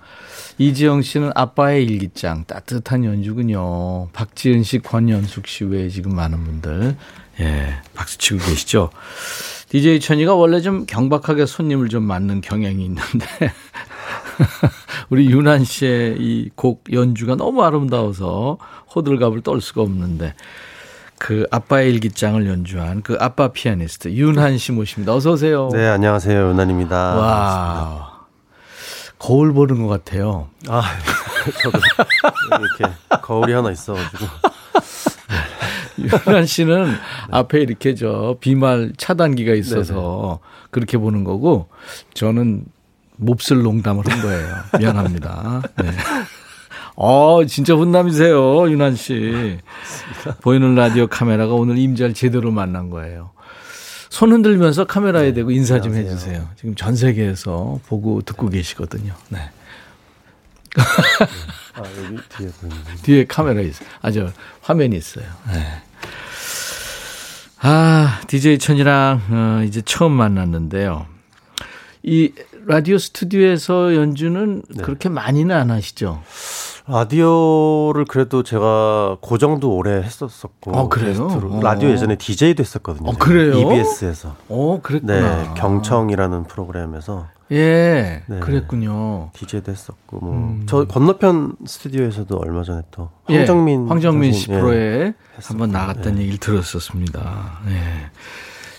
Speaker 1: 이지영 씨는 아빠의 일기장 따뜻한 연주군요. 박지은 씨, 권연숙 씨 외에 지금 많은 분들 예, 박수 치고 계시죠. DJ 천이가 원래 좀 경박하게 손님을 좀 맞는 경향이 있는데 우리 윤한 씨의 이 곡 연주가 너무 아름다워서 호들갑을 떨 수가 없는데 그 아빠의 일기장을 연주한 그 아빠 피아니스트 윤한 씨 모십니다. 어서 오세요.
Speaker 5: 네, 안녕하세요. 윤한입니다.
Speaker 1: 와. 거울 보는 것 같아요.
Speaker 5: 아, 저도 이렇게 거울이 하나 있어가지고.
Speaker 1: 윤한 씨는 앞에 이렇게 저 비말 차단기가 있어서 네네. 그렇게 보는 거고 저는 몹쓸 농담을 한 거예요. 미안합니다. 네. 어, 진짜 훈남이세요, 윤한 씨. 보이는 라디오 카메라가 오늘 임자를 제대로 만난 거예요. 손 흔들면서 카메라에 네, 대고 인사 좀 안녕하세요. 해주세요. 지금 전 세계에서 보고 듣고 계시거든요. 네.
Speaker 5: 아, 여기 뒤에
Speaker 1: 뒤에 카메라 있어요. 아, 저 화면이 있어요. 네. 아, DJ 천이랑 어, 이제 처음 만났는데요. 이 라디오 스튜디오에서 연주는 네. 그렇게 많이는 안 하시죠?
Speaker 5: 라디오를 그래도 제가 고정도 오래 했었었고.
Speaker 1: 어, 그래요?
Speaker 5: 어. 라디오 예전에 DJ도 했었거든요.
Speaker 1: 어, 그래요?
Speaker 5: EBS에서.
Speaker 1: 어, 그랬구나.
Speaker 5: 네, 경청이라는 프로그램에서.
Speaker 1: 예, 네, 그랬군요.
Speaker 5: DJ도 했었고, 뭐. 음. 저 건너편 스튜디오에서도 얼마 전에 또. 황정민.
Speaker 1: 예, 황정민 씨 예, 프로에 한번 나갔다는 예. 얘기를 들었었습니다. 예.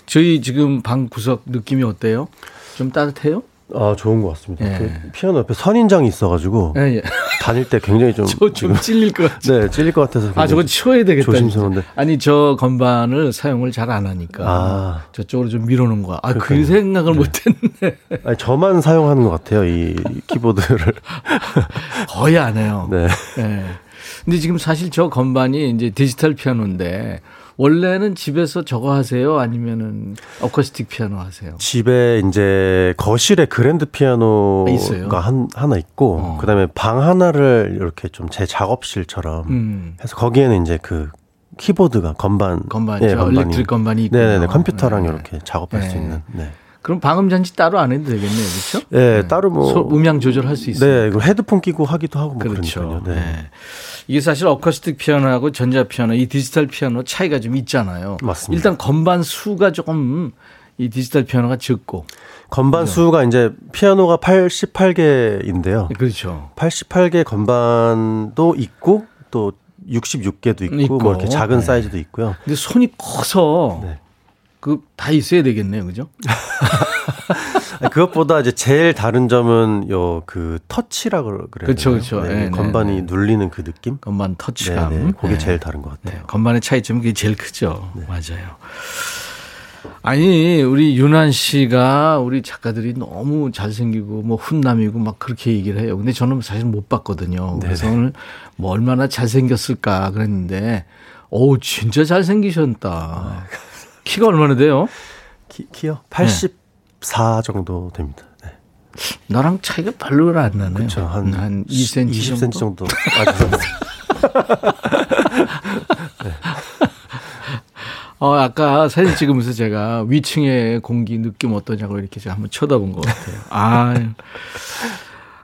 Speaker 1: 저희 지금 방 구석 느낌이 어때요? 좀 따뜻해요?
Speaker 5: 아 좋은 것 같습니다. 예. 그 피아노 옆에 선인장이 있어가지고 예, 예. 다닐 때 굉장히 좀
Speaker 1: 좀 찔릴 것 같아.
Speaker 5: 네, 찔릴 것 같아서.
Speaker 1: 아 저거 치워야 되겠다.
Speaker 5: 조심스러운데.
Speaker 1: 아니 저 건반을 사용을 잘 안 하니까 아. 저쪽으로 좀 밀어놓은 거야. 아그 그 생각을 네. 못했네.
Speaker 5: 아니 저만 사용하는 것 같아요 이 키보드를.
Speaker 1: 거의 안 해요.
Speaker 5: 네.
Speaker 1: 네. 근데 지금 사실 저 건반이 이제 디지털 피아노인데 원래는 집에서 저거 하세요? 아니면은 어쿠스틱 피아노 하세요?
Speaker 5: 집에 이제 거실에 그랜드 피아노가 있어요? 한, 하나 있고 어. 그다음에 방 하나를 이렇게 좀 제 작업실처럼 음. 해서 거기에는 이제 그 키보드가 건반
Speaker 1: 건반 예, 건반이 건반이 있고
Speaker 5: 네네 컴퓨터랑 네. 이렇게 작업할 네. 수 있는 네.
Speaker 1: 그럼 방음 장치 따로 안 해도 되겠네요, 그렇죠?
Speaker 5: 네, 네. 따로 뭐 소,
Speaker 1: 음향 조절할 수 있어요.
Speaker 5: 네, 헤드폰 끼고 하기도 하고 뭐
Speaker 1: 그렇죠.
Speaker 5: 그러니까요. 네. 네.
Speaker 1: 이게 사실 어쿠스틱 피아노하고 전자 피아노, 이 디지털 피아노 차이가 좀 있잖아요.
Speaker 5: 맞습니다.
Speaker 1: 일단 건반 수가 조금 이 디지털 피아노가 적고
Speaker 5: 건반 그렇죠? 수가 이제 피아노가 88개인데요.
Speaker 1: 그렇죠.
Speaker 5: 88개 건반도 있고 또 66개도 있고, 있고. 뭐 이렇게 작은 네. 사이즈도 있고요.
Speaker 1: 근데 손이 커서 네. 그 다 있어야 되겠네요, 그죠?
Speaker 5: 그것보다 이제 제일 다른 점은 요 그 터치라고 그래요.
Speaker 1: 그렇죠, 그렇죠.
Speaker 5: 네, 네, 건반이 네. 눌리는 그 느낌.
Speaker 1: 건반 터치감.
Speaker 5: 네, 네. 그게 제일 다른 것 같아요.
Speaker 1: 네, 건반의 차이점은 그게 제일 크죠. 맞아요. 아니 우리 윤한 씨가 우리 작가들이 너무 잘생기고 뭐 훈남이고 막 그렇게 얘기를 해요. 근데 저는 사실 못 봤거든요. 그래서 네네. 오늘 뭐 얼마나 잘생겼을까 그랬는데, 오 진짜 잘생기셨다. 아, 키가 얼마나 돼요?
Speaker 5: 키, 키요? 84 네. 정도 됩니다. 네.
Speaker 1: 나랑 차이가 별로 안 나네요.
Speaker 5: 그렇죠. 한,
Speaker 1: 한 2cm
Speaker 5: 20cm 정도. 정도. 아,
Speaker 1: 네. 어, 아까 사진 찍으면서 제가 위층의 공기 느낌 어떠냐고 이렇게 제가 한번 쳐다본 것 같아요. 아,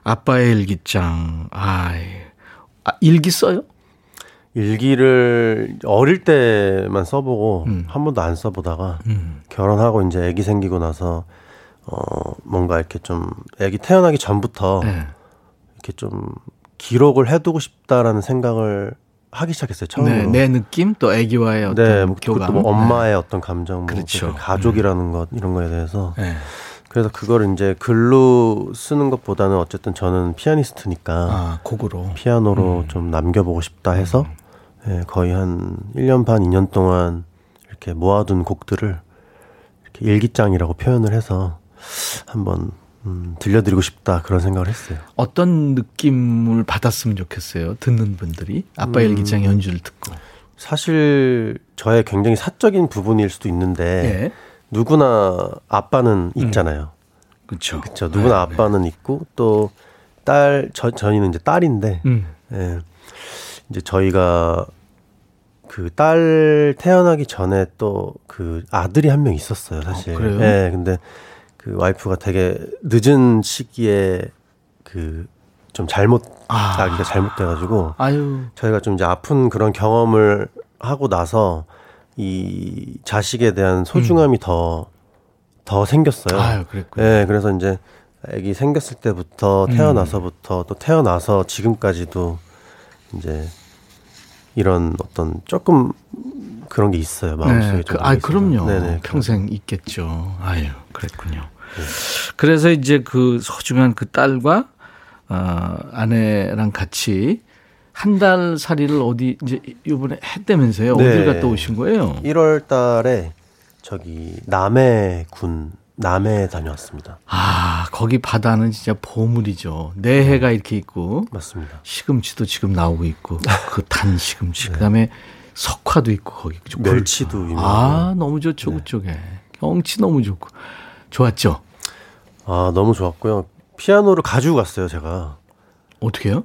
Speaker 1: 아빠의 일기장. 아, 아 일기 써요?
Speaker 5: 일기를 어릴 때만 써보고 음. 한 번도 안 써보다가 음. 결혼하고 이제 아기 생기고 나서 어 뭔가 이렇게 좀 아기 태어나기 전부터 네. 이렇게 좀 기록을 해두고 싶다라는 생각을 하기 시작했어요 처음으로.
Speaker 1: 네, 내 느낌 또 아기와의 어떤 네, 뭐 교감,
Speaker 5: 뭐 엄마의 네. 어떤 감정, 뭐 그렇죠. 가족이라는 음. 것 이런 거에 대해서. 네. 그래서 그걸 이제 글로 쓰는 것보다는 어쨌든 저는 피아니스트니까
Speaker 1: 아, 곡으로
Speaker 5: 피아노로 음. 좀 남겨보고 싶다 해서 음. 예, 거의 한 1년 반, 2년 동안 이렇게 모아둔 곡들을 이렇게 일기장이라고 표현을 해서 한번 음, 들려드리고 싶다 그런 생각을 했어요.
Speaker 1: 어떤 느낌을 받았으면 좋겠어요. 듣는 분들이 아빠 음, 일기장 연주를 듣고.
Speaker 5: 사실 저의 굉장히 사적인 부분일 수도 있는데 네. 누구나 아빠는 음. 있잖아요.
Speaker 1: 그렇죠.
Speaker 5: 그렇죠. 누구나 네, 아빠는 네. 있고 또 딸 저 저희는 이제 딸인데 음. 예. 이제 저희가 그 딸 태어나기 전에 또 그 아들이 한 명 있었어요, 사실.
Speaker 1: 어, 그래요?
Speaker 5: 네, 근데 그 와이프가 되게 늦은 시기에 그 좀 잘못
Speaker 1: 아.
Speaker 5: 아기가 잘못돼가지고
Speaker 1: 아유.
Speaker 5: 저희가 좀 이제 아픈 그런 경험을 하고 나서 이 자식에 대한 소중함이 더, 더 생겼어요.
Speaker 1: 음. 아유, 그랬군요.
Speaker 5: 네, 그래서 이제 아기 생겼을 때부터
Speaker 1: 음.
Speaker 5: 태어나서부터 또 태어나서 지금까지도 이제 이런 어떤 조금 그런 게 있어요. 마음속에.
Speaker 1: 네,
Speaker 5: 좀
Speaker 1: 그, 아. 그럼요.
Speaker 5: 네네.
Speaker 1: 평생 있겠죠. 아유, 그랬군요. 그래서 이제 그 소중한 그 딸과 어, 아내랑 같이 한 달 살이를 어디 이제 이번에 했다면서요?
Speaker 5: 네.
Speaker 1: 어딜 갔다 오신 거예요?
Speaker 5: 1월 달에 저기 남해군 남해 다녀왔습니다.
Speaker 1: 아, 거기 바다는 진짜 보물이죠. 내해가 이렇게 있고
Speaker 5: 맞습니다.
Speaker 1: 시금치도 지금 나오고 있고 그 단 시금치 그다음에 석화도 있고 거기 그죠?
Speaker 5: 네. 멸치도 네. 유명하고.
Speaker 1: 아 너무 좋죠 그쪽에 경치 너무 좋고 좋았죠
Speaker 5: 아, 너무 좋았고요. 피아노를 가지고 갔어요, 제가.
Speaker 1: 어떻게요?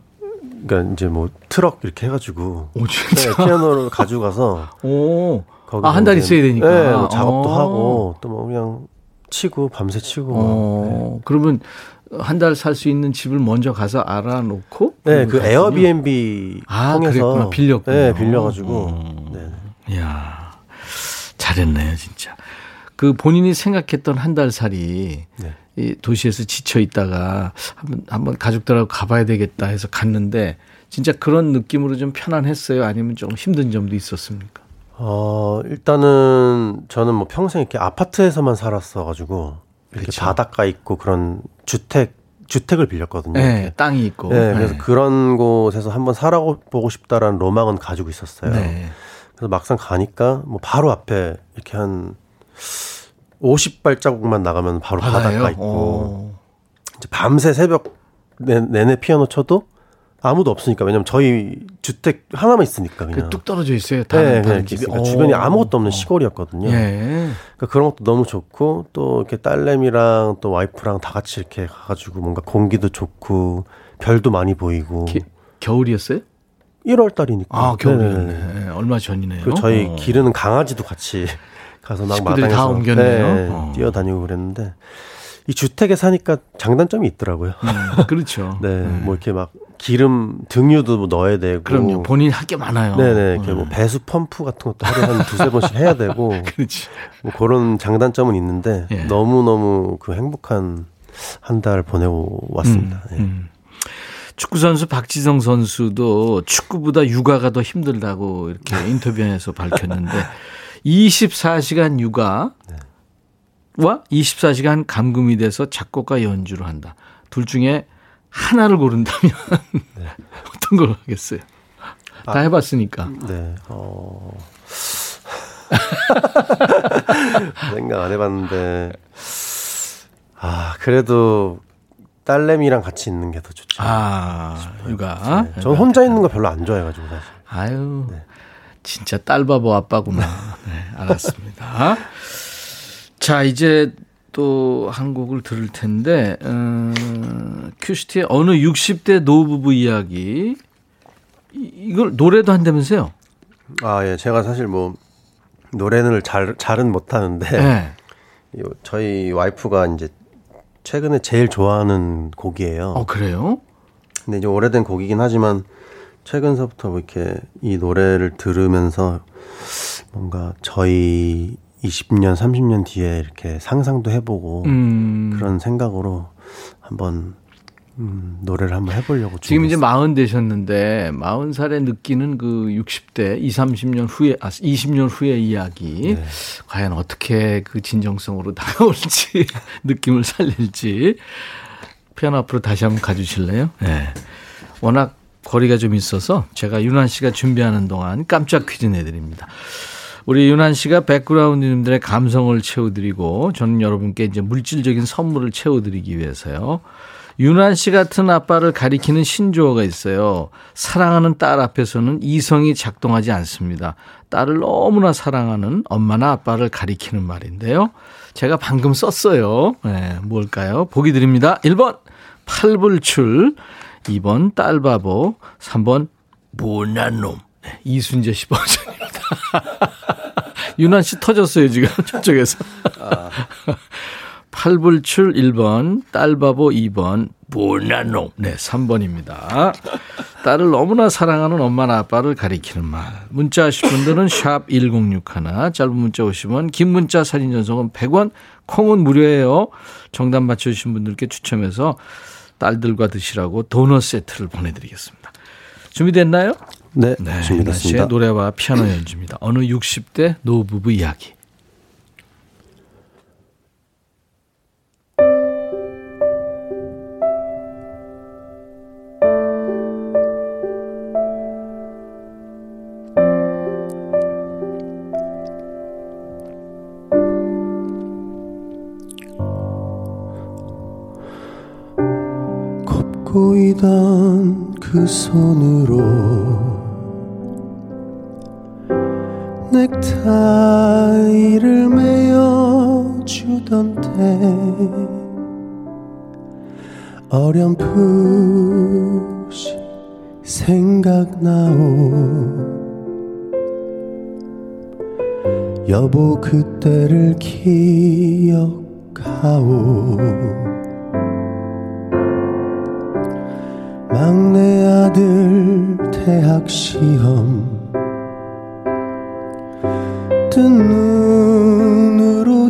Speaker 5: 그러니까 이제 뭐 트럭 이렇게 해가지고
Speaker 1: 오 진짜
Speaker 5: 네, 피아노를 가지고 가서
Speaker 1: 오 아, 한 달 있어야 되니까.
Speaker 5: 네, 뭐 작업도
Speaker 1: 어.
Speaker 5: 하고 또 뭐 그냥 치고 밤새 치고. 막.
Speaker 1: 어 그러면 한 달 살 수 있는 집을 먼저 가서 알아놓고
Speaker 5: 네, 그
Speaker 1: 갔군요.
Speaker 5: 에어비앤비
Speaker 1: 아,
Speaker 5: 통해서.
Speaker 1: 빌렸군요.
Speaker 5: 네, 빌려가지고.
Speaker 1: 어.
Speaker 5: 네.
Speaker 1: 이야 잘했네요 진짜 그 본인이 생각했던 한 달 살이
Speaker 5: 네.
Speaker 1: 이 도시에서 지쳐 있다가 한번 한번 가족들하고 가봐야 되겠다 해서 갔는데 진짜 그런 느낌으로 좀 편안했어요 아니면 좀 힘든 점도 있었습니까?
Speaker 5: 어, 일단은 저는 뭐 평생 이렇게 아파트에서만 살았어 가지고 이렇게
Speaker 1: 그쵸.
Speaker 5: 바닷가 있고 그런 주택 주택을 빌렸거든요.
Speaker 1: 네. 땅이 있고.
Speaker 5: 네, 그래서
Speaker 1: 네.
Speaker 5: 그런 곳에서 한번 살아보고 싶다라는 로망은 가지고 있었어요.
Speaker 1: 네.
Speaker 5: 그래서 막상 가니까 뭐 바로 앞에 이렇게 한 50발자국만 나가면 바로? 바닷가 있고
Speaker 1: 어.
Speaker 5: 이제 밤새 새벽 내, 내내 피아노 쳐도 아무도 없으니까 왜냐면 저희 주택 하나만 있으니까 그냥
Speaker 1: 그뚝 떨어져 있어요. 다른,
Speaker 5: 네,
Speaker 1: 다른
Speaker 5: 그냥
Speaker 1: 집이. 어.
Speaker 5: 주변이 아무것도 없는 시골이었거든요.
Speaker 1: 예.
Speaker 5: 그러니까 그런 것도 너무 좋고 또 이렇게 딸내미랑 또 와이프랑 다 같이 이렇게 가가지고 뭔가 공기도 좋고 별도 많이 보이고
Speaker 1: 기- 겨울이었어요?
Speaker 5: 1월 달이니까
Speaker 1: 아. 겨울이네. 얼마 전이네요.
Speaker 5: 그리고 저희
Speaker 1: 어.
Speaker 5: 기르는 강아지도 같이 가서 막 마당에서
Speaker 1: 다 옮겼네요.
Speaker 5: 네,
Speaker 1: 어.
Speaker 5: 뛰어다니고 그랬는데 이 주택에 사니까 장단점이 있더라고요.
Speaker 1: 음, 그렇죠.
Speaker 5: 네, 뭐 이렇게 막 기름 등유도 뭐 넣어야 되고
Speaker 1: 그럼요. 본인 할 게 많아요.
Speaker 5: 네네, 이렇게
Speaker 1: 음.
Speaker 5: 뭐 배수 펌프 같은 것도 하루에 한 두세 번씩 해야 되고
Speaker 1: 그렇지.
Speaker 5: 뭐 그런 장단점은 있는데
Speaker 1: 예.
Speaker 5: 너무 너무 그 행복한 한 달 보내고 왔습니다. 예.
Speaker 1: 음. 축구 선수 박지성 선수도 축구보다 육아가 더 힘들다고 이렇게 인터뷰에서 밝혔는데 24시간 육아와 24시간 감금이 돼서 작곡가 연주를 한다. 둘 중에 하나를 고른다면 어떤 걸 하겠어요? 다 해봤으니까.
Speaker 5: 네, 어. 생각 안 해봤는데, 아, 그래도 딸내미랑 같이 있는 게 더 좋죠.
Speaker 1: 아, 육아.
Speaker 5: 네, 전 혼자 있는 거 별로 안 좋아해가지고, 사실.
Speaker 1: 아유, 진짜 딸 바보 아빠구나. 네, 알았습니다. 자, 이제 또 한 곡을 들을 텐데, 어, 큐시티의 어느 60대 노부부 이야기. 이- 이걸 노래도 한다면서요?
Speaker 5: 아, 예, 제가 사실 뭐, 노래는 잘, 잘은 못하는데,
Speaker 1: 네.
Speaker 5: 이 저희 와이프가 이제 최근에 제일 좋아하는 곡이에요.
Speaker 1: 어, 그래요?
Speaker 5: 근데 이제 오래된 곡이긴 하지만 최근서부터 뭐 이렇게 이 노래를 들으면서 뭔가 저희 20년, 30년 뒤에 이렇게 상상도 해보고
Speaker 1: 음.
Speaker 5: 그런 생각으로 한번 음, 노래를 한번 해보려고
Speaker 1: 지금 이제. 마흔 되셨는데, 마흔 살에 느끼는 그 60대, 20, 30년 후에, 아, 20년 후의 이야기.
Speaker 5: 네.
Speaker 1: 과연 어떻게 그 진정성으로 다가올지, 느낌을 살릴지. 피아노 앞으로 다시 한번 가주실래요? 네. 워낙 거리가 좀 있어서 제가 윤환 씨가 준비하는 동안 깜짝 퀴즈 내드립니다. 우리 윤한 씨가 백그라운드님들의 감성을 채워드리고 저는 여러분께 이제 물질적인 선물을 채워드리기 위해서요. 윤한 씨 같은 아빠를 가리키는 신조어가 있어요. 사랑하는 딸 앞에서는 이성이 작동하지 않습니다. 딸을 너무나 사랑하는 엄마나 아빠를 가리키는 말인데요. 제가 방금 썼어요. 네, 뭘까요? 보기 드립니다. 1번 팔불출, 2번 딸바보, 3번 못난 놈. 네, 이순재 씨 버전입니다. 유난 씨 터졌어요, 지금 저쪽에서. 아. 팔불출 1번, 딸바보 2번, 보나놈. 네, 3번입니다. 딸을 너무나 사랑하는 엄마나 아빠를 가리키는 말. 문자 하실 분들은 샵 1061, 짧은 문자 오시면 긴 문자 사진 전송은 100원, 콩은 무료예요. 정답 맞춰주신 분들께 추첨해서 딸들과 드시라고 도넛 세트를 보내드리겠습니다. 준비됐나요?
Speaker 6: 네, 네 준비됐습니다.
Speaker 1: 노래와 피아노 연주입니다. 어느 60대 노부부 이야기.
Speaker 5: 그 손으로 어렴풋이 생각나오. 여보 그때를 기억하오. 막내 아들 대학 시험. 뜬눈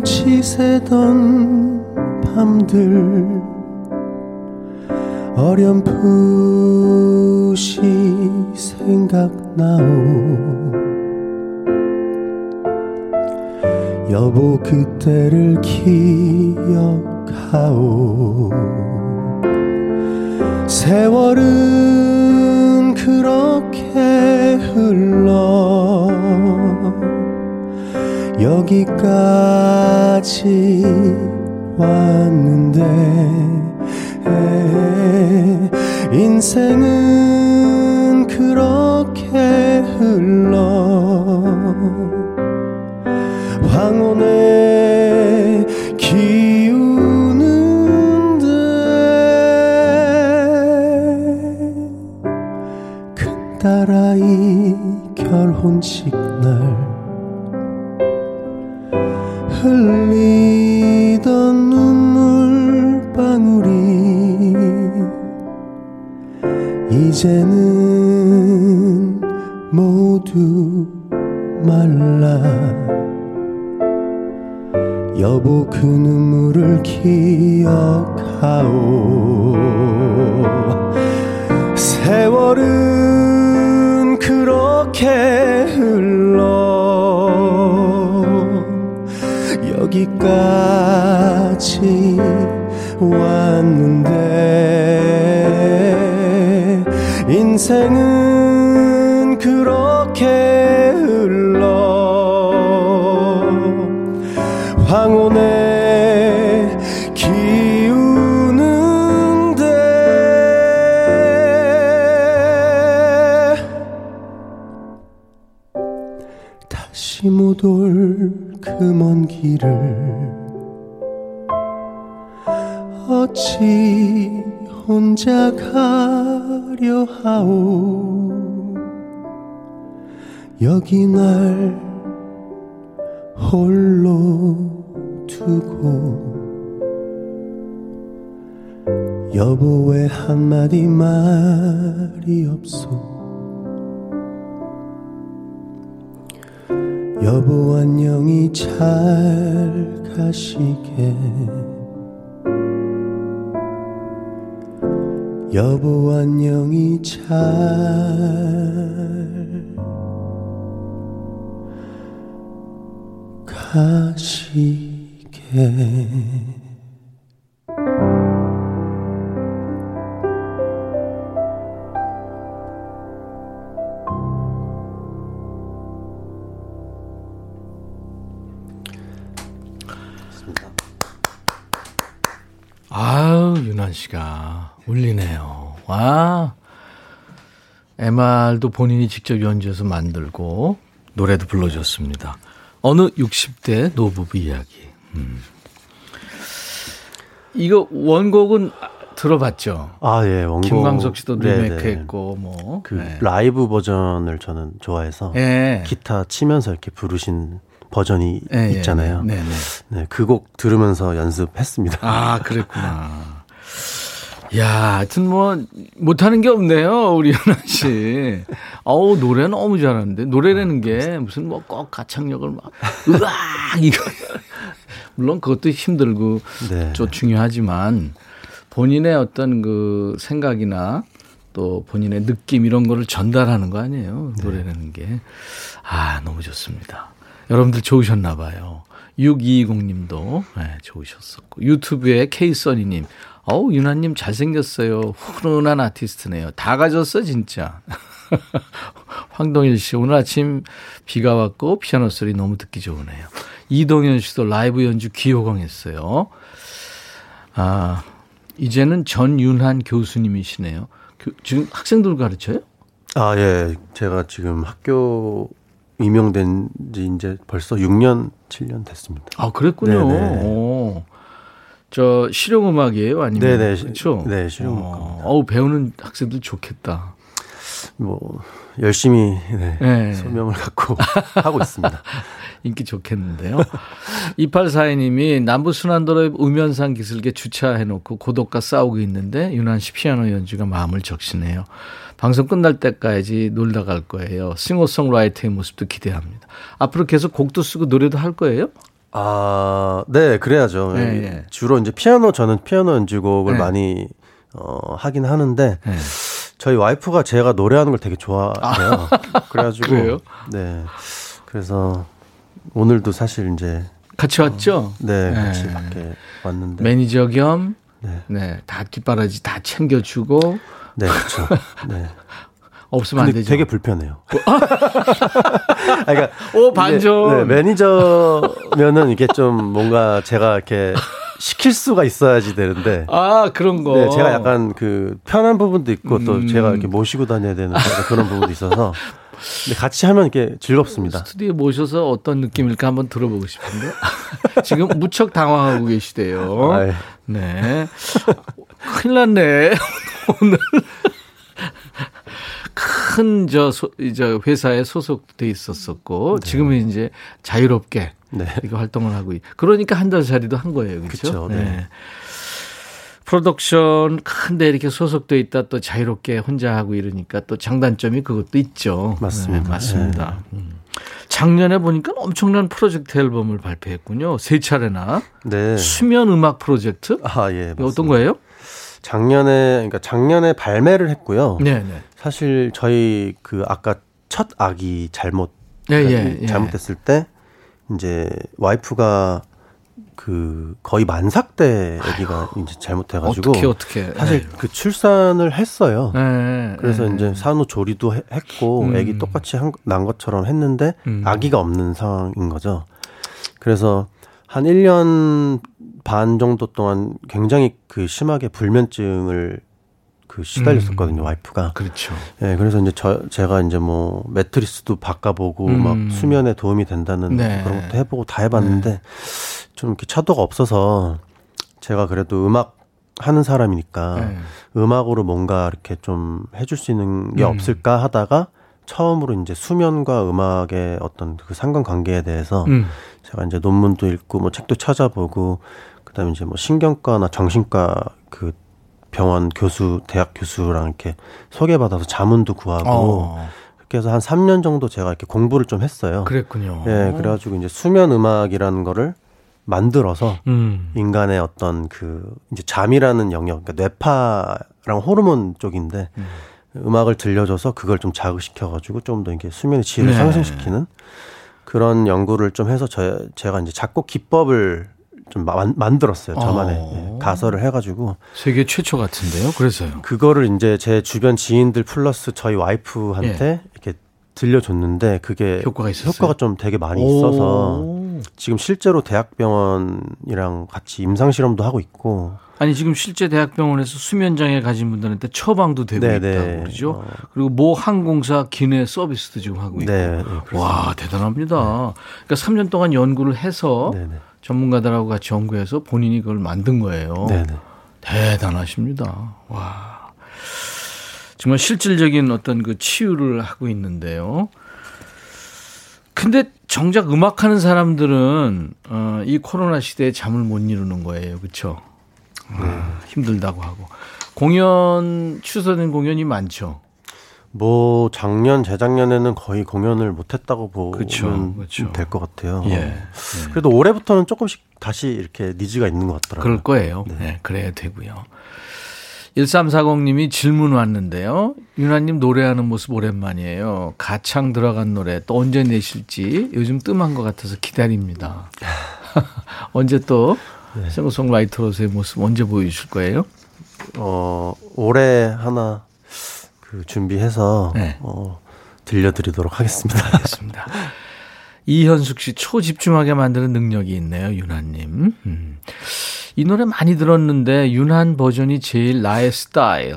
Speaker 5: 지새던 밤들 어렴풋이 생각나오. 여보 그때를 기억하오. 세월은 그렇게 흘러 여기까지 왔는데 인생은 그렇게 흘러 황혼의 딸아이 결혼식 날 흘리던 눈물 방울이 이제는 모두 말라. 여보 그 눈물을 기억하오. 세월은 그렇게 흘러 여기까지 왔는데 인생은 길을 어찌 혼자 가려 하오? 여기 날 홀로 두고 여보 왜 한마디 말이 없소 여보 안녕히 잘 가시게. 여보 안녕히 잘 가시게
Speaker 1: 윤환 씨가 울리네요. 와. MR도 본인이 직접 연주해서 만들고 노래도 불러줬습니다. 어느 60대 노부부 이야기. 음. 이거 원곡은 들어봤죠.
Speaker 5: 아, 예, 원곡.
Speaker 1: 김광석 씨도
Speaker 5: 네네.
Speaker 1: 리메이크했고 뭐.
Speaker 5: 그
Speaker 1: 네.
Speaker 5: 라이브 버전을 저는 좋아해서
Speaker 1: 예.
Speaker 5: 기타 치면서 이렇게 부르신 버전이
Speaker 1: 예, 예,
Speaker 5: 있잖아요.
Speaker 1: 네, 네.
Speaker 5: 네, 그 곡 들으면서 연습했습니다.
Speaker 1: 아, 그랬구나. 야, 하여튼 뭐, 못하는 게 없네요, 우리 연아 씨. 어우, 노래 너무 잘하는데. 노래라는 게 무슨 뭐 꼭 가창력을 막, 으악! 이거. 물론 그것도 힘들고,
Speaker 5: 네.
Speaker 1: 좀 중요하지만, 본인의 어떤 그 생각이나 또 본인의 느낌 이런 거를 전달하는 거 아니에요, 노래라는 게. 아, 너무 좋습니다. 여러분들 좋으셨나 봐요. 6220님도 네, 좋으셨었고 유튜브에 K써니님 어우 유나님 잘생겼어요. 훈훈한 아티스트네요. 다 가졌어 진짜. 황동일 씨 오늘 아침 비가 왔고 피아노 소리 너무 듣기 좋으네요. 이동현 씨도 라이브 연주 귀호강했어요. 아 이제는 전윤한 교수님이시네요. 교- 지금 학생들 가르쳐요?
Speaker 5: 아, 예. 제가 지금 학교 임명된 지 이제 벌써 6년, 7년 됐습니다.
Speaker 1: 아 그랬군요.
Speaker 5: 네네.
Speaker 1: 오. 저 실용 음악이에요, 아니면
Speaker 5: 네네.
Speaker 1: 그렇죠?
Speaker 5: 네, 실용 음악입니다.
Speaker 1: 어, 우 배우는 학생들 좋겠다.
Speaker 5: 뭐, 열심히, 네.
Speaker 1: 네.
Speaker 5: 소명을 갖고 하고 있습니다.
Speaker 1: 인기 좋겠는데요. 2842님이 남부순환도로에 우면산 기슭에 주차해놓고 고독과 싸우고 있는데 유난 씨 피아노 연주가 마음을 적시네요. 방송 끝날 때까지 놀다 갈 거예요. 싱어송라이터의 모습도 기대합니다. 앞으로 계속 곡도 쓰고 노래도 할 거예요?
Speaker 5: 아, 네, 그래야죠.
Speaker 1: 네, 네.
Speaker 5: 주로 이제 피아노, 저는 피아노 연주곡을
Speaker 1: 네.
Speaker 5: 많이, 어, 하긴 하는데,
Speaker 1: 네.
Speaker 5: 저희 와이프가 제가 노래하는 걸 되게 좋아해요. 그래가지고.
Speaker 1: 그래요?
Speaker 5: 네. 그래서 오늘도 사실 이제,
Speaker 1: 같이 왔죠?
Speaker 5: 네, 같이
Speaker 1: 네.
Speaker 5: 밖에 왔는데.
Speaker 1: 매니저 겸,
Speaker 5: 네.
Speaker 1: 네, 다 뒷바라지 다 챙겨주고,
Speaker 5: 네, 그렇죠. 네.
Speaker 1: 없으면 안 되죠.
Speaker 5: 되게 불편해요. 아, 그러니까
Speaker 1: 오, 반전.
Speaker 5: 네, 네, 매니저면은 이게 좀 뭔가 제가 이렇게 시킬 수가 있어야지 되는데.
Speaker 1: 아, 그런 거.
Speaker 5: 네, 제가 약간 그 편한 부분도 있고 또
Speaker 1: 음.
Speaker 5: 제가 이렇게 모시고 다녀야 되는 그런 부분도 있어서. 근데 같이 하면 이렇게 즐겁습니다.
Speaker 1: 스튜디오에 모셔서 어떤 느낌일까 한번 들어보고 싶은데. 지금 무척 당황하고 계시대요.
Speaker 5: 아이.
Speaker 1: 네. 큰일 났네. 오늘. 큰, 저, 회사에 소속돼 있었었고, 지금은 이제 자유롭게
Speaker 5: 네.
Speaker 1: 이렇게 활동을 하고, 있- 그러니까 한달 살이도 한 거예요. 그렇죠?
Speaker 5: 그쵸, 네.
Speaker 1: 프로덕션 큰데 이렇게 소속돼 있다 또 자유롭게 혼자 하고 이러니까 또 장단점이 그것도 있죠.
Speaker 5: 맞습니다.
Speaker 1: 네, 맞습니다. 음. 작년에 보니까 엄청난 프로젝트 앨범을 발표했군요. 세 차례나
Speaker 5: 네.
Speaker 1: 수면 음악 프로젝트.
Speaker 5: 아, 예.
Speaker 1: 이거 어떤
Speaker 5: 맞습니다.
Speaker 1: 거예요?
Speaker 5: 작년에, 그러니까 작년에 발매를 했고요.
Speaker 1: 네, 네.
Speaker 5: 사실 저희 그 아까 첫 악이 잘못
Speaker 1: 예, 예.
Speaker 5: 잘못됐을 때 이제 와이프가 그 거의 만삭 때 아기가 이제 잘못해가지고
Speaker 1: 어떻게 어떻게
Speaker 5: 사실 그 출산을 했어요.
Speaker 1: 네,
Speaker 5: 그래서
Speaker 1: 네.
Speaker 5: 이제 산후 조리도 해- 했고
Speaker 1: 음.
Speaker 5: 아기 똑같이 한- 난 것처럼 했는데
Speaker 1: 음.
Speaker 5: 아기가 없는 상황인 거죠. 그래서 한 1년 반 정도 동안 굉장히 그 심하게 불면증을 그 시달렸었거든요, 와이프가.
Speaker 1: 그렇죠.
Speaker 5: 예, 그래서 이제 저 제가 이제 뭐 매트리스도 바꿔보고
Speaker 1: 음.
Speaker 5: 막 수면에 도움이 된다는
Speaker 1: 네.
Speaker 5: 그런 것도 해보고 다 해봤는데 좀 이렇게 차도가 없어서 제가 그래도 음악 하는 사람이니까
Speaker 1: 네.
Speaker 5: 음악으로 뭔가 이렇게 좀 해줄 수 있는 게
Speaker 1: 음.
Speaker 5: 없을까 하다가 처음으로 이제 수면과 음악의 어떤 그 상관관계에 대해서
Speaker 1: 음.
Speaker 5: 제가 이제 논문도 읽고 뭐 책도 찾아보고 그다음에 이제 뭐 신경과나 정신과 그 병원 교수, 대학 교수랑 이렇게 소개받아서 자문도 구하고
Speaker 1: 어,
Speaker 5: 그렇게 해서 한 3년 정도 제가 이렇게 공부를 좀 했어요.
Speaker 1: 그랬군요.
Speaker 5: 예, 그래가지고 이제 수면 음악이라는 거를 만들어서
Speaker 1: 음.
Speaker 5: 인간의 어떤 그 이제 잠이라는 영역, 그러니까 뇌파랑 호르몬 쪽인데 음. 악을 들려줘서 그걸 좀 자극시켜가지고 좀 더 이게 수면의 질을
Speaker 1: 네.
Speaker 5: 상승시키는 그런 연구를 좀 해서 저, 제가 이제 작곡 기법을 좀 만, 만들었어요. 저만의
Speaker 1: 어.
Speaker 5: 예, 가설을 해가지고
Speaker 1: 세계 최초 같은데요. 그래서요.
Speaker 5: 그거를 이제 제 주변 지인들 플러스 저희 와이프한테 이렇게 들려줬는데 그게
Speaker 1: 예. 효과가 있었어요?
Speaker 5: 효과가 좀 되게 많이 있어서 지금 실제로 대학병원이랑 같이 임상 실험도 하고 있고
Speaker 1: 아니 지금 실제 대학병원에서 수면 장애 가진 분들한테 처방도 되고
Speaker 5: 네네.
Speaker 1: 있다고 그러죠.
Speaker 5: 어.
Speaker 1: 그리고 모 항공사 기내 서비스도 지금 하고 있고.
Speaker 5: 네, 네.
Speaker 1: 와 대단합니다. 그러니까 3년 동안 연구를 해서
Speaker 5: 네네.
Speaker 1: 전문가들하고 같이 연구해서 본인이 그걸 만든 거예요.
Speaker 5: 네네.
Speaker 1: 대단하십니다. 와. 정말 실질적인 어떤 그 치유를 하고 있는데요. 근데 정작 음악하는 사람들은 어, 이 코로나 시대에 잠을 못 이루는 거예요. 그렇죠? 아, 힘들다고 하고 공연 취소된 공연이 많죠.
Speaker 5: 뭐 작년 재작년에는 거의 공연을 못했다고 보면. 될 것 같아요.
Speaker 1: 예, 예.
Speaker 5: 그래도 올해부터는 조금씩 다시 이렇게 니즈가 있는 것 같더라고요.
Speaker 1: 그럴 거예요. 네. 그래야 되고요. 1340님이 질문 왔는데요. 유나님 노래하는 모습 오랜만이에요. 가창 들어간 노래 또 언제 내실지 요즘 뜸한 것 같아서 기다립니다. 언제 또
Speaker 5: 네.
Speaker 1: 싱어송라이터로서의 모습 언제 보여주실 거예요?
Speaker 5: 어 올해 그 준비해서
Speaker 1: 네.
Speaker 5: 어, 들려드리도록 하겠습니다.
Speaker 1: 알겠습니다. 이현숙 씨 초집중하게 만드는 능력이 있네요, 유나님. 음. 이 노래 많이 들었는데 윤한 버전이 제일 나의 스타일.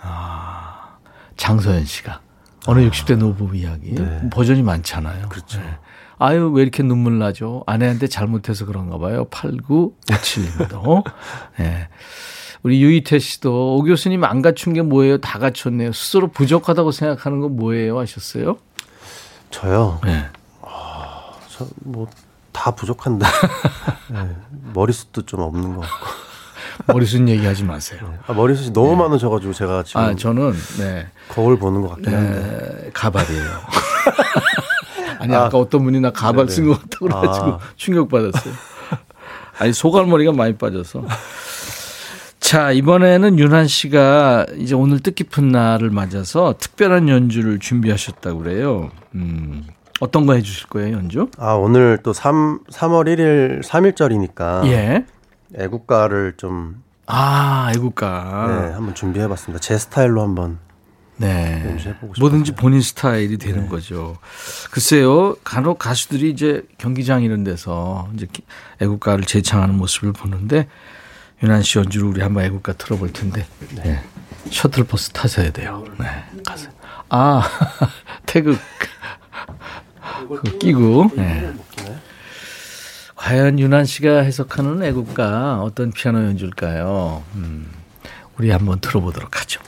Speaker 1: 아, 장서연 씨가 어느 60대 노부 이야기 버전이 많잖아요. 그렇죠. 아유 왜 이렇게 눈물 나죠? 아내한테 잘못해서 그런가 봐요. 8957님도. 어? 네. 우리 유이태 씨도 오 교수님 안 갖춘 게 뭐예요? 다 갖췄네요. 스스로 부족하다고 생각하는 건 뭐예요? 하셨어요?
Speaker 5: 저요.
Speaker 1: 네.
Speaker 5: 저뭐다 부족한데 네, 머리숱도 좀 없는 것 같고
Speaker 1: 머리숱 얘기하지 마세요.
Speaker 5: 아, 머리숱이 너무 많으셔가지고 제가 지금
Speaker 1: 아 저는 네.
Speaker 5: 거울 보는 것 같긴 한데
Speaker 1: 에, 가발이에요. 아니 아 까 어떤 분이 나 가발
Speaker 5: 네네.
Speaker 1: 쓴것 같다고 그래가지고
Speaker 5: 아.
Speaker 1: 충격받았어요. 아니 소갈머리가 많이 빠져서. 자 이번에는 윤한 씨가 이제 오늘 뜻깊은 날을 맞아서 특별한 연주를 준비하셨다고 그래요. 음, 어떤 거 해주실 거예요 연주?
Speaker 5: 아 오늘 또 3, 3월 1일 3일절이니까
Speaker 1: 예.
Speaker 5: 애국가를 좀
Speaker 1: 아 애국가.
Speaker 5: 네, 한번 준비해봤습니다. 제 스타일로 한번
Speaker 1: 네.
Speaker 5: 연주해보고.
Speaker 1: 뭐든지 본인 스타일이 되는 거죠. 글쎄요, 간혹 가수들이 이제 경기장 이런 데서 이제 기- 애국가를 재창하는 모습을 보는데 윤한 씨 연주를 우리 한번 애국가 틀어볼 텐데 네. 셔틀버스 타셔야 돼요. 네, 가세요. 아, 태극 그거 끼고. 네. 과연 윤한 씨가 해석하는 애국가 어떤 피아노 연주일까요? 음, 우리 한번 들어보도록 하죠.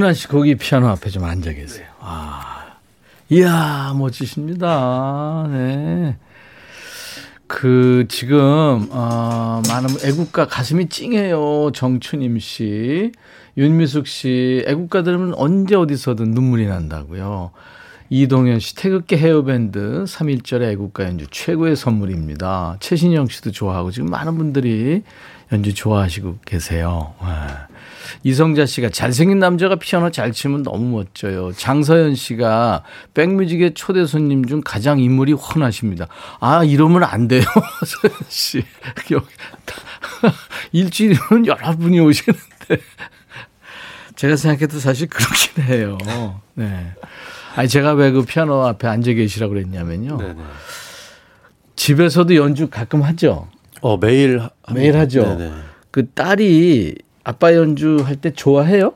Speaker 1: 이야, 윤아 씨, 거기 피아노 앞에 좀 앉아 계세요. 아, 이야, 멋지십니다. 네. 그, 지금, 어, 많은 애국가 가슴이 찡해요. 정춘임 씨. 윤미숙 씨, 애국가 들으면 언제 어디서든 눈물이 난다고요. 이동현 씨, 태극기 헤어밴드 3.1절의 애국가 연주 최고의 선물입니다. 최신영 씨도 좋아하고 지금 많은 분들이 연주 좋아하시고 계세요. 와. 이성자 씨가 잘생긴 남자가 피아노 잘 치면 너무 멋져요. 장서연 씨가 백뮤직의 초대 손님 중 가장 인물이 훤하십니다. 아, 이러면 안 돼요. 서연 씨. 일주일이면 여러 분이 오시는데. 제가 생각해도 사실 그렇긴 해요. 네. 아니, 제가 왜 그 피아노 앞에 앉아 계시라고 그랬냐면요. 네네. 집에서도 연주 가끔 하죠.
Speaker 5: 어, 매일.
Speaker 1: 매일 하죠. 네네. 그 딸이 아빠 연주할 때 좋아해요?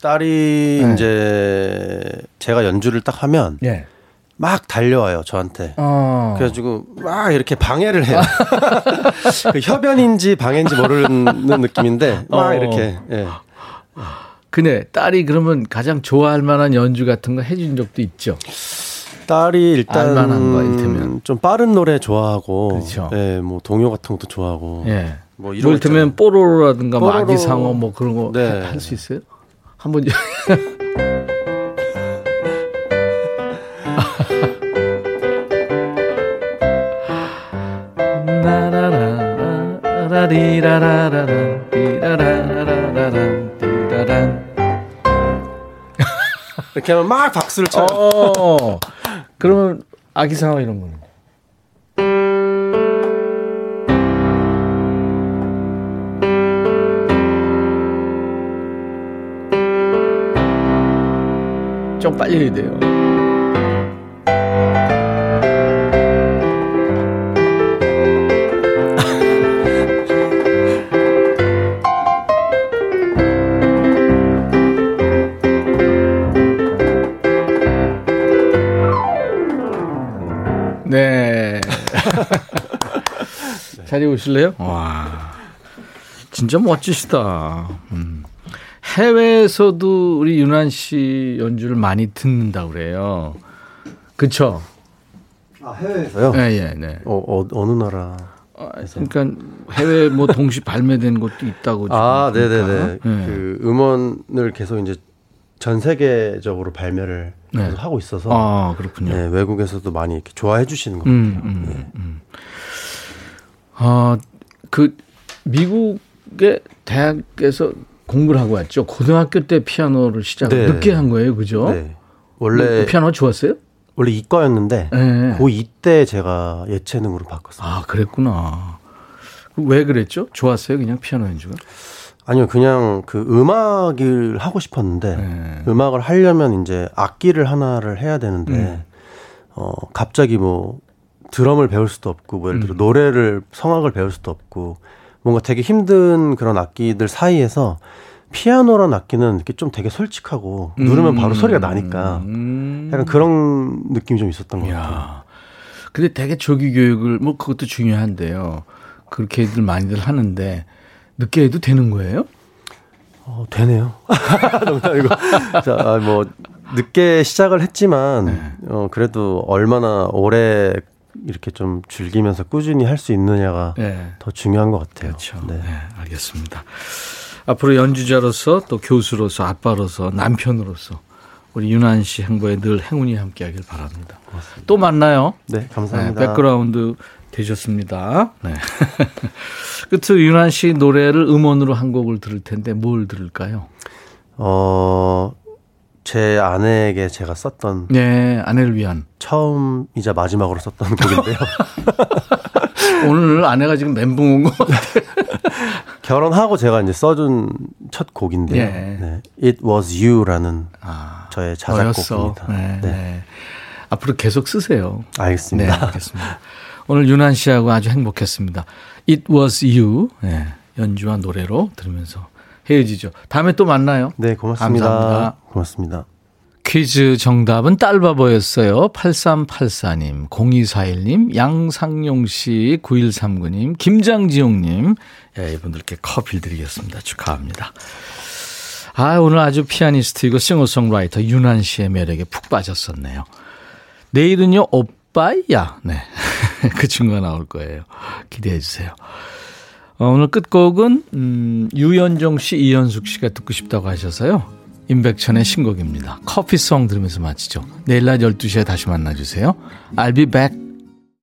Speaker 5: 딸이 네. 이제 제가 연주를 딱 하면 네. 막 달려와요 저한테. 어. 그래가지고 막 이렇게 방해를 해요. 그 협연인지 방해인지 모르는 느낌인데 막 어. 이렇게. 예.
Speaker 1: 근데 딸이 그러면 가장 좋아할 만한 연주 같은 거 해준 적도 있죠.
Speaker 5: 딸이 일단 거, 좀 빠른 노래 좋아하고, 그렇죠. 예, 뭐 동요 같은 것도 좋아하고, 예.
Speaker 1: 뭐 이럴 때면 뽀로로라든가 뽀로로. 마기상어 뭐 그런 거 할수 네. 있어요? 한번
Speaker 5: 이렇게 하면 막 박수를 쳐요. 어,
Speaker 1: 그러면 아기상어 이런 거는? 좀 빨리 해야 돼요. 네. 자리 오실래요? 와. 진짜 멋지시다. 음. 해외에서도 우리 윤한 씨 연주를 많이 듣는다 그래요. 그쵸?
Speaker 5: 아, 해외에서요?
Speaker 1: 네, 예, 네.
Speaker 5: 어, 어 어느 나라?
Speaker 1: 아, 그러니까 해외 뭐 동시 발매된 것도 있다고.
Speaker 5: 아, 네, 네, 네. 네. 그 음원을 계속 이제 전 세계적으로 발매를 네. 하고 있어서.
Speaker 1: 아, 그렇군요.
Speaker 5: 네, 외국에서도 많이 이렇게 좋아해 주시는 것 음, 같아요. 음, 음, 네. 음.
Speaker 1: 아, 그 미국의 대학에서 공부를 하고 왔죠. 고등학교 때 피아노를 시작 네. 늦게 한 거예요, 그죠? 네.
Speaker 5: 원래 그
Speaker 1: 피아노 좋았어요?
Speaker 5: 원래 이과였는데 네. 고2 때 제가 예체능으로 바꿨어요.
Speaker 1: 아, 그랬구나. 왜 그랬죠? 좋았어요, 그냥 피아노 연주가?
Speaker 5: 아니요, 그냥 그 음악을 하고 싶었는데 네. 음악을 하려면 이제 악기를 하나를 해야 되는데 음. 어 갑자기 뭐 드럼을 배울 수도 없고 뭐 예를 들어 음. 노래를 성악을 배울 수도 없고 뭔가 되게 힘든 그런 악기들 사이에서 피아노란 악기는 이렇게 좀 되게 솔직하고 음. 누르면 바로 소리가 나니까 음. 약간 그런 느낌이 좀 있었던 것 같아요.
Speaker 1: 근데 되게 조기 교육을 뭐 그것도 중요한데요. 그렇게들 많이들 하는데 늦게 해도 되는 거예요?
Speaker 5: 어, 되네요. 농담이고. 자, 아, 뭐 늦게 시작을 했지만 네. 어 그래도 얼마나 오래 이렇게 좀 즐기면서 꾸준히 할 수 있느냐가 네. 더 중요한 것 같아요.
Speaker 1: 그렇죠. 네. 네, 알겠습니다. 앞으로 연주자로서 또 교수로서 아빠로서 남편으로서 우리 윤한 씨 행보에 늘 행운이 함께하길 바랍니다. 고맙습니다. 또 만나요.
Speaker 5: 네, 감사합니다.
Speaker 1: 네, 백그라운드 되셨습니다. 네. 끝으로 윤한 씨 노래를 음원으로 한 곡을 들을 텐데 뭘 들을까요?
Speaker 5: 어, 제 아내에게 제가 썼던
Speaker 1: 네 아내를 위한
Speaker 5: 처음이자 마지막으로 썼던 곡인데요.
Speaker 1: 오늘 아내가 지금 멘붕 온 것 같아요.
Speaker 5: 결혼하고 제가 이제 써준 첫 곡인데요. 네. 네. It Was You라는 아, 저의 자작곡입니다. 네, 네. 네.
Speaker 1: 앞으로 계속 쓰세요.
Speaker 5: 알겠습니다.
Speaker 1: 네, 알겠습니다. 오늘 윤한 씨하고 아주 행복했습니다. It Was You 네, 연주와 노래로 들으면서 헤어지죠. 다음에 또 만나요.
Speaker 5: 네, 고맙습니다.
Speaker 1: 감사합니다.
Speaker 5: 고맙습니다.
Speaker 1: 퀴즈 정답은 딸바보였어요. 8384님, 0241님, 양상용 씨, 9139님, 김장지용님. 예, 이분들께 커피 드리겠습니다. 축하합니다. 아, 오늘 아주 피아니스트이고 싱어송라이터 윤한 씨의 매력에 푹 빠졌었네요. 내일은요, 오빠야. 네. 그 친구가 나올 거예요. 기대해 주세요. 어, 오늘 끝곡은, 음, 유연정 씨, 이현숙 씨가 듣고 싶다고 하셔서요. 임백천의 신곡입니다. 커피송 들으면서 마치죠. 내일 낮 12시에 다시 만나주세요. I'll be back.